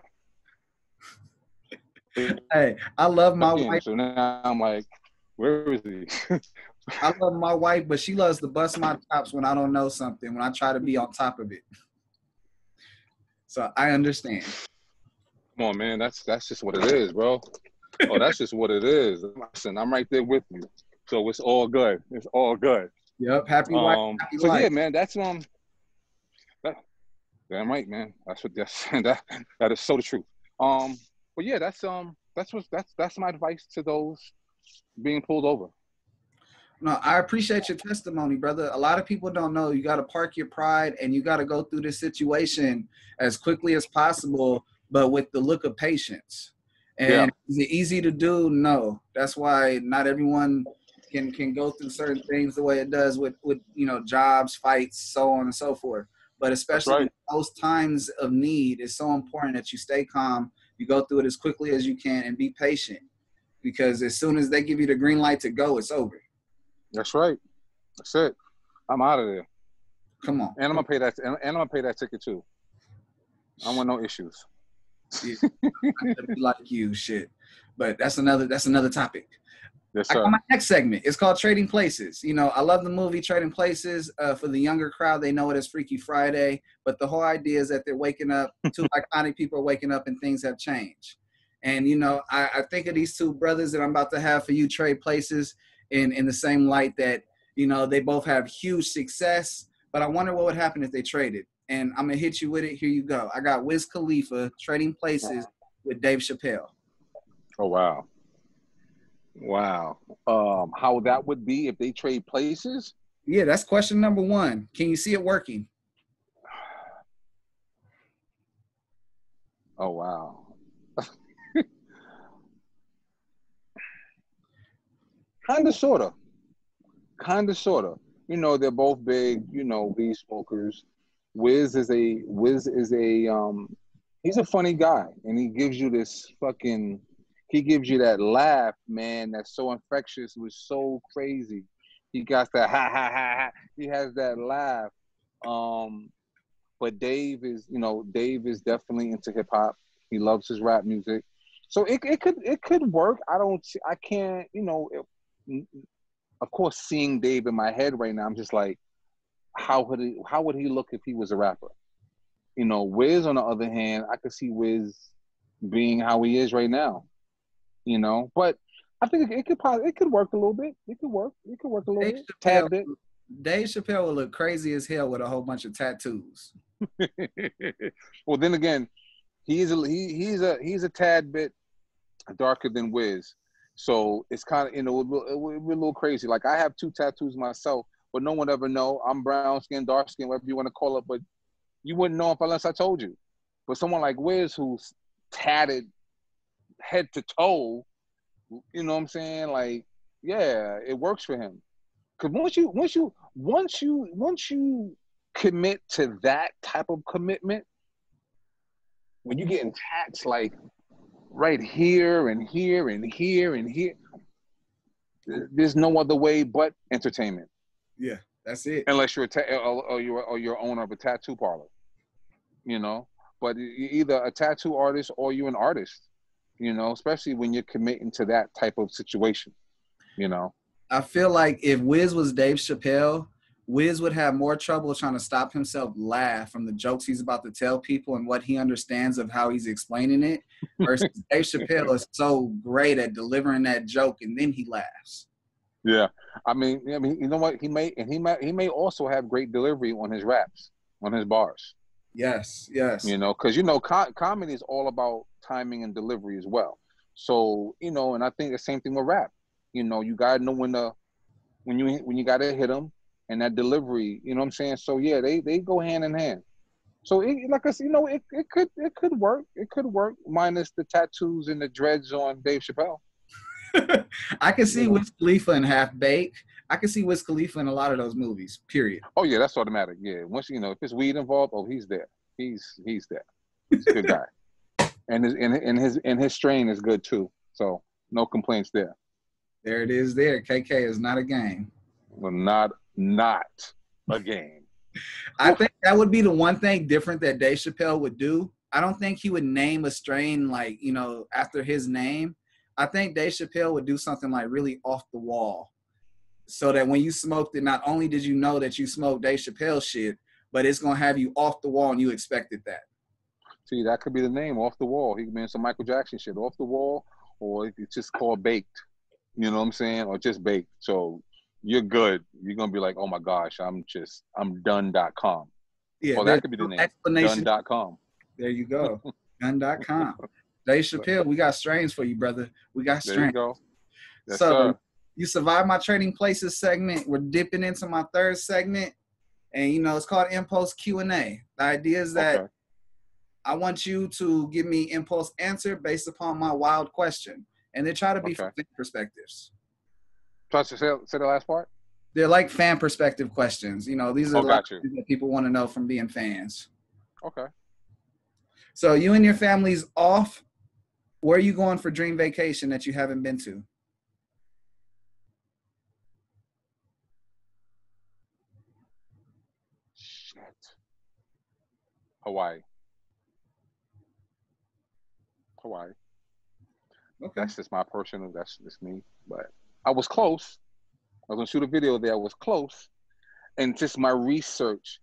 Hey, I love my again, wife. so now I'm like, "Where is he?" I love my wife, but she loves to bust my chops when I don't know something, when I try to be on top of it. So I understand. Come on, man. That's that's just what it is, bro. Oh, that's just what it is. Listen, I'm right there with you. So it's all good. It's all good. Yep, happy Um, happy so life. yeah, man, that's um, that, damn right, man. That's what that's that that is so the truth. Um, but yeah, that's um, that's what that's that's my advice to those being pulled over. No, I appreciate your testimony, brother. A lot of people don't know you got to park your pride and you got to go through this situation as quickly as possible, but with the look of patience. And Yeah. is it easy to do? No. That's why not everyone can can go through certain things the way it does with with you know jobs, fights, so on and so forth. But especially right. those times of need, it's so important that you stay calm, you go through it as quickly as you can, and be patient. Because as soon as they give you the green light to go, it's over. That's right. That's it. I'm out of there, Come on. and I'm gonna pay that. And, and I'm gonna pay that ticket too. I don't want no issues. Like you, shit. But that's another that's another topic. Yes, I sir. got my next segment. It's called Trading Places. You know, I love the movie Trading Places. Uh, for the younger crowd, they know it as Freaky Friday. But the whole idea is that they're waking up. Two iconic people are waking up, and things have changed. And you know, I, I think of these two brothers that I'm about to have for you trade places in in the same light that you know they both have huge success. But I wonder what would happen if they traded. And I'm gonna hit you with it. Here you go. I got Wiz Khalifa trading places with Dave Chappelle. Oh wow. Wow. Um, how that would be if they trade places? Yeah, that's question number one. Can you see it working? Oh wow. Kinda sorta. Kinda sorta. You know, they're both big, you know, weed smokers. Wiz is a Wiz is a um he's a funny guy and he gives you this fucking he gives you that laugh, man, that's so infectious, was so crazy. He got that ha ha ha ha. He has that laugh. Um but Dave is, you know, Dave is definitely into hip hop. He loves his rap music. So it, it could it could work. I don't I can't, you know, it, of course seeing Dave in my head right now, I'm just like how would he how would he look if he was a rapper? You know, Wiz on the other hand, I could see Wiz being how he is right now. You know, but I think it, it could probably it could work a little bit. It could work. It could work a little Dave bit. Chappelle, bit. Dave Chappelle would look crazy as hell with a whole bunch of tattoos. well, then again, he's a he, he's a he's a tad bit darker than Wiz, so it's kind of you know it would, it would be a little crazy. Like I have two tattoos myself, but no one ever know. I'm brown skin, dark skin, whatever you want to call it, but you wouldn't know if unless I told you. But someone like Wiz who's tatted head to toe, you know what I'm saying? Like, yeah, it works for him. Cause once you once you once you once you commit to that type of commitment, when you getting tats like right here and here and here and here, there's no other way but entertainment, Yeah, that's it. unless you're a ta- or, or you're or you're owner of a tattoo parlor, you know. But you're either a tattoo artist or you're an artist, you know. Especially when you're committing to that type of situation, you know. I feel like if Wiz was Dave Chappelle, Wiz would have more trouble trying to stop himself laugh from the jokes he's about to tell people and what he understands of how he's explaining it. Versus Dave Chappelle is so great at delivering that joke and then he laughs. Yeah, I mean, I mean, you know what? He may and he may he may also have great delivery on his raps, on his bars. Yes, yes. You know, because you know, co- comedy is all about timing and delivery as well. So you know, and I think the same thing with rap. You know, you gotta know when to when you when you gotta hit them and that delivery. You know what I'm saying? So yeah, they they go hand in hand. So it, like I said, you know, it, it could it could work. It could work minus the tattoos and the dreads on Dave Chappelle. I can see Wiz Khalifa in Half Baked. I can see Wiz Khalifa in a lot of those movies. Period. Oh yeah, that's automatic. Yeah, once you know if it's weed involved, oh he's there. He's he's there. He's a good guy, and his and, and his and his strain is good too. So no complaints there. There it is. There, KK is not a game. Well, not not a game. I think that would be the one thing different that Dave Chappelle would do. I don't think he would name a strain like you know after his name. I think Dave Chappelle would do something like really off the wall, so that when you smoked it, not only did you know that you smoked Dave Chappelle shit, but it's gonna have you off the wall and you expected that. See, that could be the name, off the wall. He could be in some Michael Jackson shit, off the wall, or it's just called baked. You know what I'm saying? Or just baked. So you're good. You're gonna be like, oh my gosh, I'm just I'm done.com. Yeah, well, that could be the name. Explanation. Done.com. There you go. Done.com. Dave Chappelle, we got strains for you, brother. We got strains. There you go. Yes, so sir. you survived my trading places segment. We're dipping into my third segment, and you know it's called Impulse Q and A. The idea is that Okay. I want you to give me impulse answer based upon my wild question, and they try to be Okay. fan perspectives. Try to say, say the last part. They're like fan perspective questions. You know, these are Oh, the got that people want to know from being fans. Okay. So you and your family's off. Where are you going for dream vacation that you haven't been to? Shit. Hawaii. Hawaii. Okay. That's just my personal. That's just me. But I was close. I was gonna shoot a video there. I was close, and just my research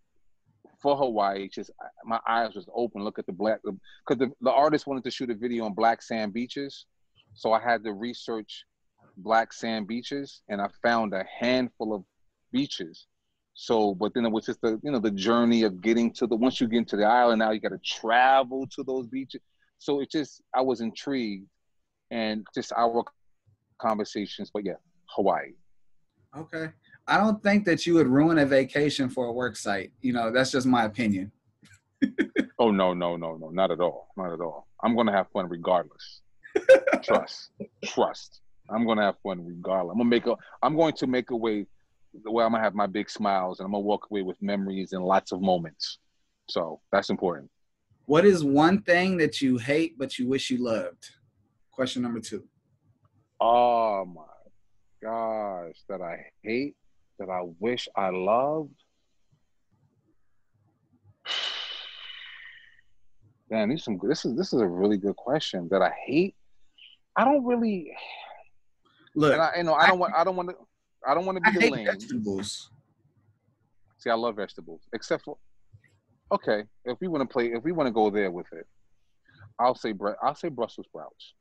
for Hawaii, just my eyes was open. Look at the black, because the, the artist wanted to shoot a video on black sand beaches, so I had to research black sand beaches, and I found a handful of beaches. So, but then it was just the you know the journey of getting to the once you get into the island, now you got to travel to those beaches. So it just I was intrigued, and just our conversations. But yeah, Hawaii. Okay. I don't think that you would ruin a vacation for a work site. You know, that's just my opinion. Oh no, no, no, no, not at all, not at all. I'm gonna have fun regardless. Trust, trust. I'm gonna have fun regardless. I'm gonna make a. I'm going to make a way where I'm gonna have my big smiles and I'm gonna walk away with memories and lots of moments. So that's important. What is one thing that you hate but you wish you loved? Question number two. Oh my gosh, that I hate, that I wish I loved. Man, these some. This is this is a really good question. That I hate. I don't really. Look, And I, you know, I don't want. I don't want to. I don't want to I be the hate lame. vegetables. See, I love vegetables, except for. Okay, if we want to play, if we want to go there with it, I'll say. I'll say Brussels sprouts.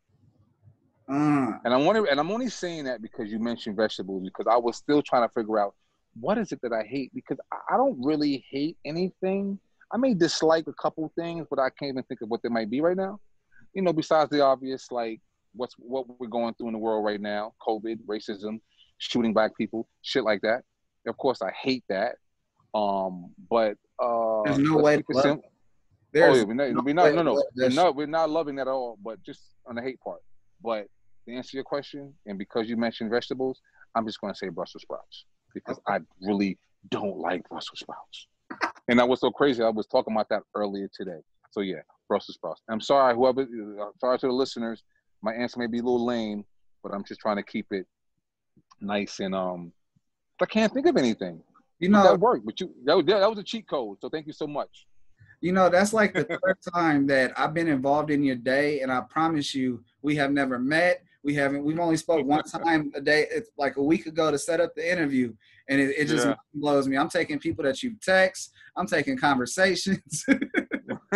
Uh, And I'm wondering, and I'm only saying that because you mentioned vegetables, because I was still trying to figure out what is it that I hate. Because I- don't really hate anything. I may dislike a couple things, but I can't even think of what they might be right now. You know, besides the obvious, like what's what we're going through in the world right now: COVID, racism, shooting black people, shit like that. Of course, I hate that. Um, but uh, There's no way keep to it love sim- Oh yeah, we're not, no we're not way no no we're not we're not loving that at all, but just on the hate part. But to answer your question, and because you mentioned vegetables, I'm just gonna say Brussels sprouts because I really don't like Brussels sprouts. and that was so crazy. I was talking about that earlier today. So yeah, Brussels sprouts. I'm sorry, whoever. uh, Sorry to the listeners. My answer may be a little lame, but I'm just trying to keep it nice and um. I can't think of anything. You know, that worked, but you that, was- that was a cheat code. So thank you so much. You know, that's like the third time that I've been involved in your day, and I promise you, we have never met. We haven't. We've only spoke one time a day. It's like a week ago to set up the interview, and it, it just Yeah. blows me. I'm taking people that you text. I'm taking conversations.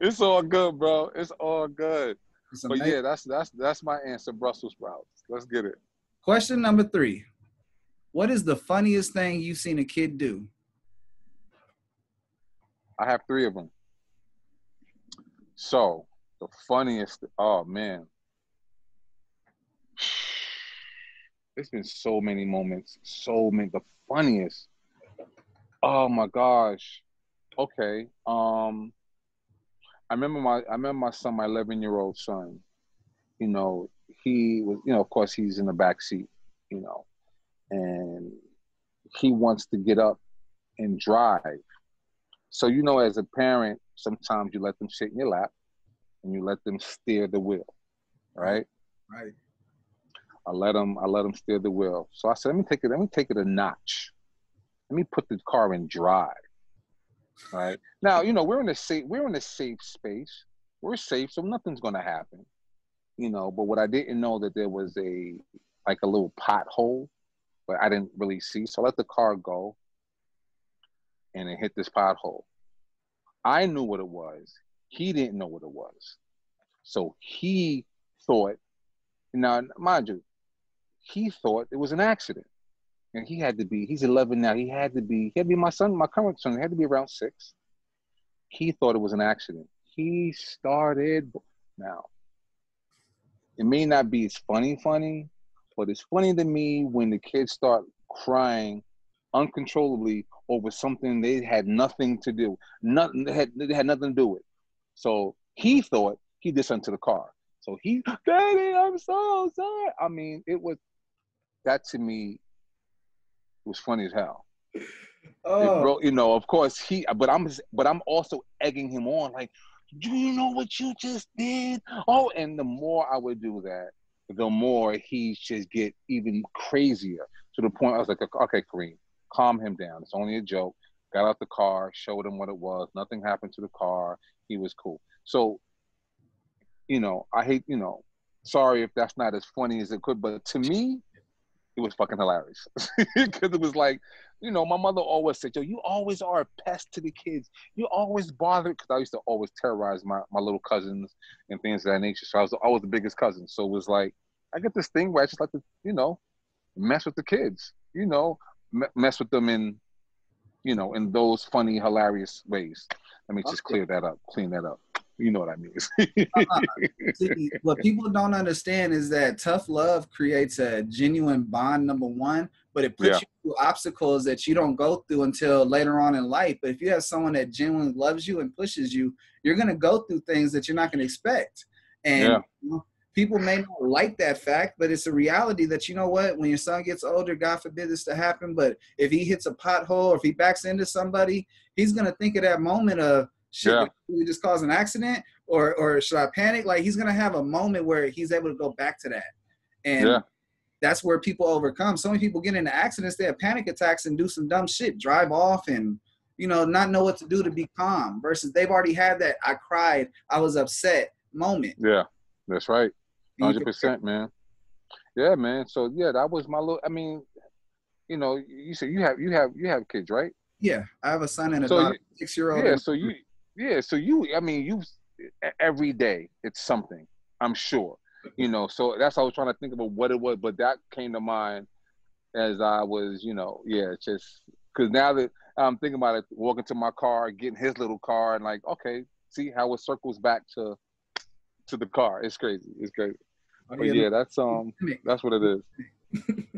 it's all good, bro. It's all good. It's But yeah, that's that's that's my answer. Brussels sprouts. Let's get it. Question number three: What is the funniest thing you've seen a kid do? I have three of them. So the funniest. Oh man. It's been so many moments, so many. The funniest. Oh my gosh. Okay. Um. I remember my I remember my son, my 11 year old son. You know, he was. You know, of course, he's in the back seat. You know, and he wants to get up and drive. So you know, as a parent, sometimes you let them sit in your lap and you let them steer the wheel, right? Right. I let them I let them steer the wheel. So I said, let me take it, let me take it a notch. Let me put the car in drive. Right. Now, you know, we're in a safe we're in a safe space. We're safe, so nothing's gonna happen. You know, but what I didn't know that there was a like a little pothole, but I didn't really see. So I let the car go and it hit this pothole. I knew what it was. He didn't know what it was. So he thought, now, mind you, he thought it was an accident. And he had to be, he's 11 now. He had to be, he had to be my son, my current son, he had to be around six. He thought it was an accident. He started, now, it may not be as funny, funny, but it's funny to me when the kids start crying uncontrollably over something they had nothing to do. Nothing they had they had nothing to do with. So he thought he did something to the car. So he, Daddy, I'm so sorry. I mean, it was that to me was funny as hell. Oh. Bro, you know, of course he, but I'm, but I'm also egging him on, like, do you know what you just did? Oh, and the more I would do that, the more he just get even crazier to the point I was like, okay, Kareem, calm him down. It's only a joke. Got out the car, showed him what it was. Nothing happened to the car. He was cool. So, you know, I hate, you know, sorry if that's not as funny as it could, but to me, it was fucking hilarious because it was like, you know, my mother always said, "Yo, you always are a pest to the kids. You always bother." Because I used to always terrorize my my little cousins and things of that nature. So I was always the biggest cousin. So it was like, I get this thing where I just like to, you know, mess with the kids. You know, mess with them in, you know, in those funny, hilarious ways. Let me just clear that up, clean that up. You know what I mean? uh, see, what people don't understand is that tough love creates a genuine bond. Number one, but it puts yeah. you through obstacles that you don't go through until later on in life. But if you have someone that genuinely loves you and pushes you, you're gonna go through things that you're not gonna expect. And yeah. you know, people may not like that fact, but it's a reality that you know what, when your son gets older, God forbid this to happen, but if he hits a pothole or if he backs into somebody, he's gonna think of that moment of shit, yeah. we just cause an accident, or or should I panic? Like he's gonna have a moment where he's able to go back to that, and yeah. that's where people overcome. So many people get into accidents, they have panic attacks and do some dumb shit, drive off and you know not know what to do to be calm. Versus they've already had that I cried, I was upset moment. Yeah, that's right. Hundred percent, man. Yeah, man. So yeah, that was my little. I mean, you know, you said you have you have you have kids, right? Yeah, I have a son and a so daughter, six year old. Yeah, so you yeah, so you I mean you every day it's something. I'm sure. You know, so that's I was trying to think about what it was, but that came to mind as I was, you know, yeah, just because now that I'm thinking about it, walking to my car, getting his little car, and like, okay, see how it circles back to to the car. It's crazy. It's crazy. Oh, yeah, yeah, that's um, that's what it is.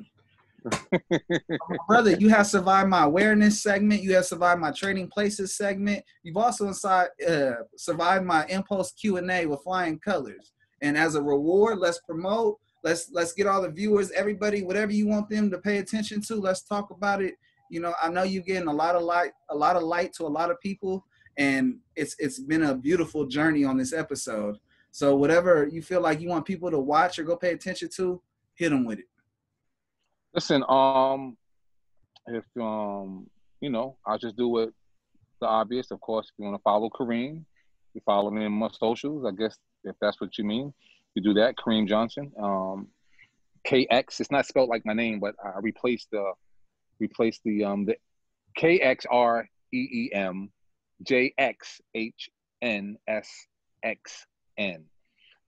brother, you have survived my awareness segment. You have survived my trading places segment. You've also inside, uh, survived my impulse Q and A with flying colors. And as a reward, let's promote. Let's let's get all the viewers, everybody, whatever you want them to pay attention to. Let's talk about it. You know, I know you're getting a lot of light, a lot of light to a lot of people, and it's it's been a beautiful journey on this episode. So whatever you feel like you want people to watch or go pay attention to, hit them with it. Listen, um, if um, you know, I'll just do it the obvious. Of course, if you want to follow Kareem, you follow me on my socials. I guess if that's what you mean, you do that. Kareem Johnson. Um, KX. It's not spelled like my name, but I replaced the replaced the um the K X R E E M J X H N S X N.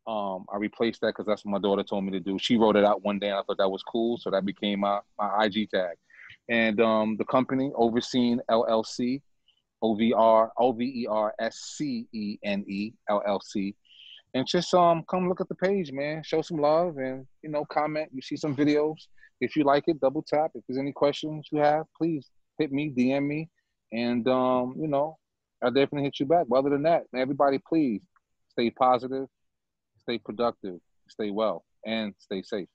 Um, I replaced that because that's what my daughter told me to do. She wrote it out one day, and I thought that was cool, so that became my my IG tag. And um, the company, Overscene LLC, O V R O V E R S C E N E L L C, and just um come look at the page, man. Show some love, and you know comment. You see some videos. if you like it, double tap. If there's any questions you have, please hit me, DM me, and um, you know, I'll definitely hit you back. But other than that, everybody, please stay positive, stay productive, stay well, and stay safe.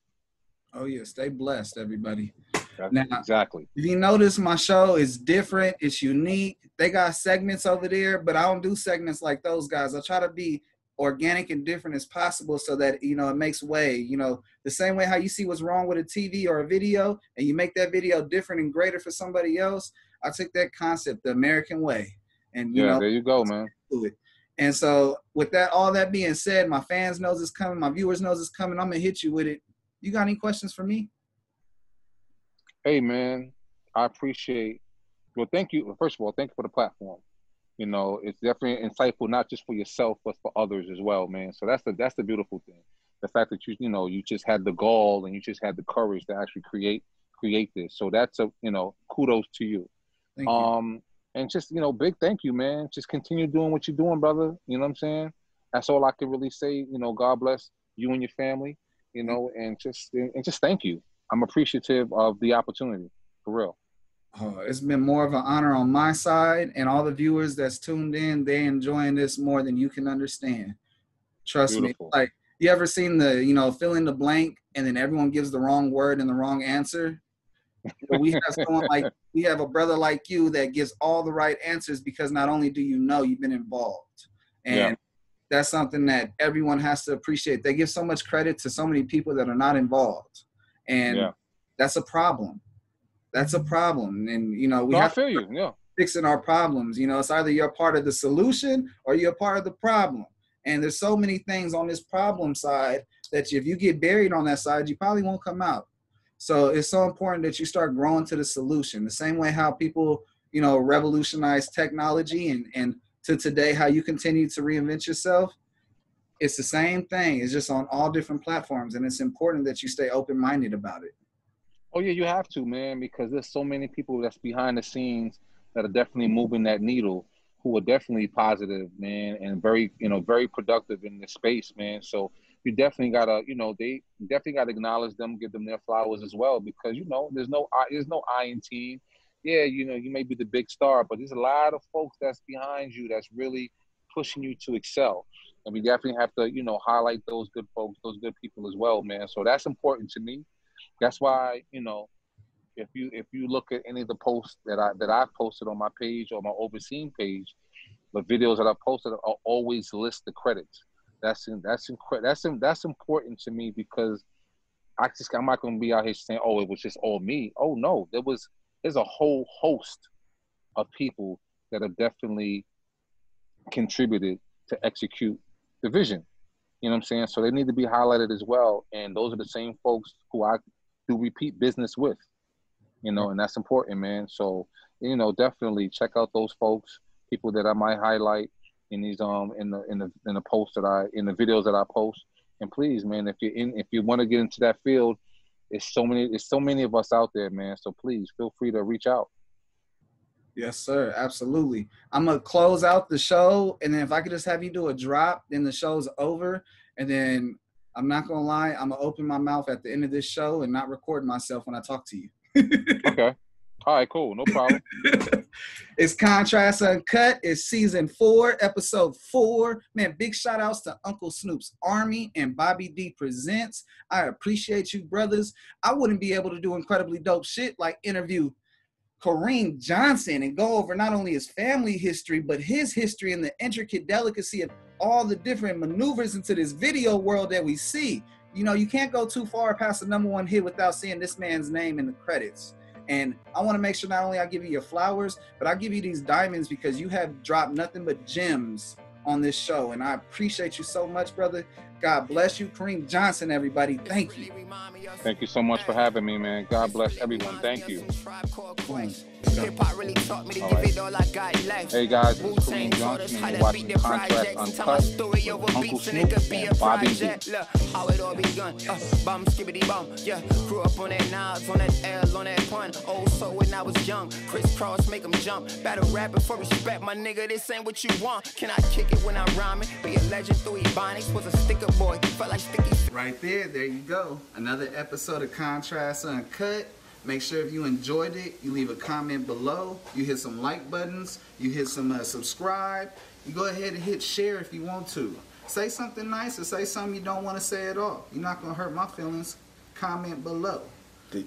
Oh yeah, stay blessed, everybody. That's Now- exactly. If you notice, my show is different. It's unique. They got segments over there, but I don't do segments like those guys. I try to be organic and different as possible so that you know it makes way. You know, the same way how you see what's wrong with a TV or a video, and you make that video different and greater for somebody else. I took that concept, the American way, and you Yeah, know, there you go, man. do it. And so, with that, all that being said, my fans knows it's coming. My viewers knows it's coming. I'm gonna hit you with it. You got any questions for me? Hey, man, I appreciate. Well, thank you. First of all, thank you for the platform. You know, it's definitely insightful, not just for yourself, but for others as well, man. So that's the that's the beautiful thing. The fact that you you know you just had the gall and you just had the courage to actually create create this. So that's a you know kudos to you. Thank you. Um, and just you know, big thank you, man. Just continue doing what you're doing, brother. You know what I'm saying? That's all I can really say. You know, God bless you and your family. You know, and just and just thank you. I'm appreciative of the opportunity, for real. Oh, it's been more of an honor on my side, and all the viewers that's tuned in, they enjoying this more than you can understand. Trust Beautiful. me. Like you ever seen the, you know, fill in the blank, and then everyone gives the wrong word and the wrong answer. But we have someone like we have a brother like you that gives all the right answers because not only do you know you've been involved, and Yeah. that's something that everyone has to appreciate. They give so much credit to so many people that are not involved, and Yeah. that's a problem. That's a problem, and you know we No, I have feel you. Yeah. fixing our problems. You know, it's either you're part of the solution or you're part of the problem. And there's so many things on this problem side that if you get buried on that side, you probably won't come out. So it's so important that you start growing to the solution. The same way how people, you know, revolutionize technology and and to today how you continue to reinvent yourself. It's the same thing. It's just on all different platforms, and it's important that you stay open-minded about it. Oh yeah, you have to, man, because there's so many people that's behind the scenes that are definitely moving that needle, who are definitely positive, man, and very, you know, very productive in this space, man. So you definitely gotta, you know, they definitely gotta acknowledge them, give them their flowers as well, because you know, there's no, I- there's no I in team. Yeah, you know, you may be the big star, but there's a lot of folks that's behind you that's really pushing you to excel. And we definitely have to, you know, highlight those good folks, those good people as well, man. So that's important to me. That's why, you know, if you if you look at any of the posts that I that I've posted on my page or my overscene page, the videos that I posted I'll always list the credits. That's that's incre- that's that's important to me because I just I'm not gonna be out here saying, oh, it was just all me. Oh no, there was there's a whole host of people that have definitely contributed to execute the vision. You know what I'm saying? So they need to be highlighted as well. And those are the same folks who I do repeat business with. You know, and that's important, man. So, you know, definitely check out those folks, people that I might highlight in these um in the in the in the posts that I in the videos that I post. And please, man, if you're in if you want to get into that field, it's so many it's so many of us out there, man. So please feel free to reach out. Yes, sir. Absolutely. I'm gonna close out the show, and then if I could just have you do a drop, then the show's over. And then I'm not gonna lie, I'm gonna open my mouth at the end of this show and not record myself when I talk to you. Okay. All right, cool. No problem. it's Contrast Uncut. It's season four, episode four. Man, big shout outs to Uncle Snoop's Army and Bobby D Presents. I appreciate you, brothers. I wouldn't be able to do incredibly dope shit like interview Kareem Johnson and go over not only his family history, but his history and the intricate delicacy of all the different maneuvers into this video world that we see. You know, you can't go too far past the number one hit without seeing this man's name in the credits. And I want to make sure not only I give you your flowers, but I give you these diamonds because you have dropped nothing but gems on this show. And I appreciate you so much, brother. God bless you. Kareem Johnson, everybody. Thank you. Thank you so much for having me, man. God bless everyone. Thank you. Hip-hop really taught me to All give right. it all I got left. Hey guys, this is Wu-Tang Kareem Johnson, how and to you're watching beat the Contrast projects. Tell my Uncut story over with Uncle beats and it Snoop be a and Bobby D. project. How it all begun. Uh, bum skibbity bum, yeah. Grew up on that Nas, on that L, on that pun. Old so when I was young. Crisscross, make 'em jump. Battle rapping for respect, my nigga. This ain't what you want. Can I kick it when I'm rhyming? Be a legend through Ebonics. Was a sticker boy. Felt like sticky Right there, there you go. Another episode of Contrast Uncut. Make sure if you enjoyed it, you leave a comment below. You hit some like buttons. You hit some uh, subscribe. You go ahead and hit share if you want to. Say something nice or say something you don't want to say at all. You're not gonna hurt my feelings. Comment below. The-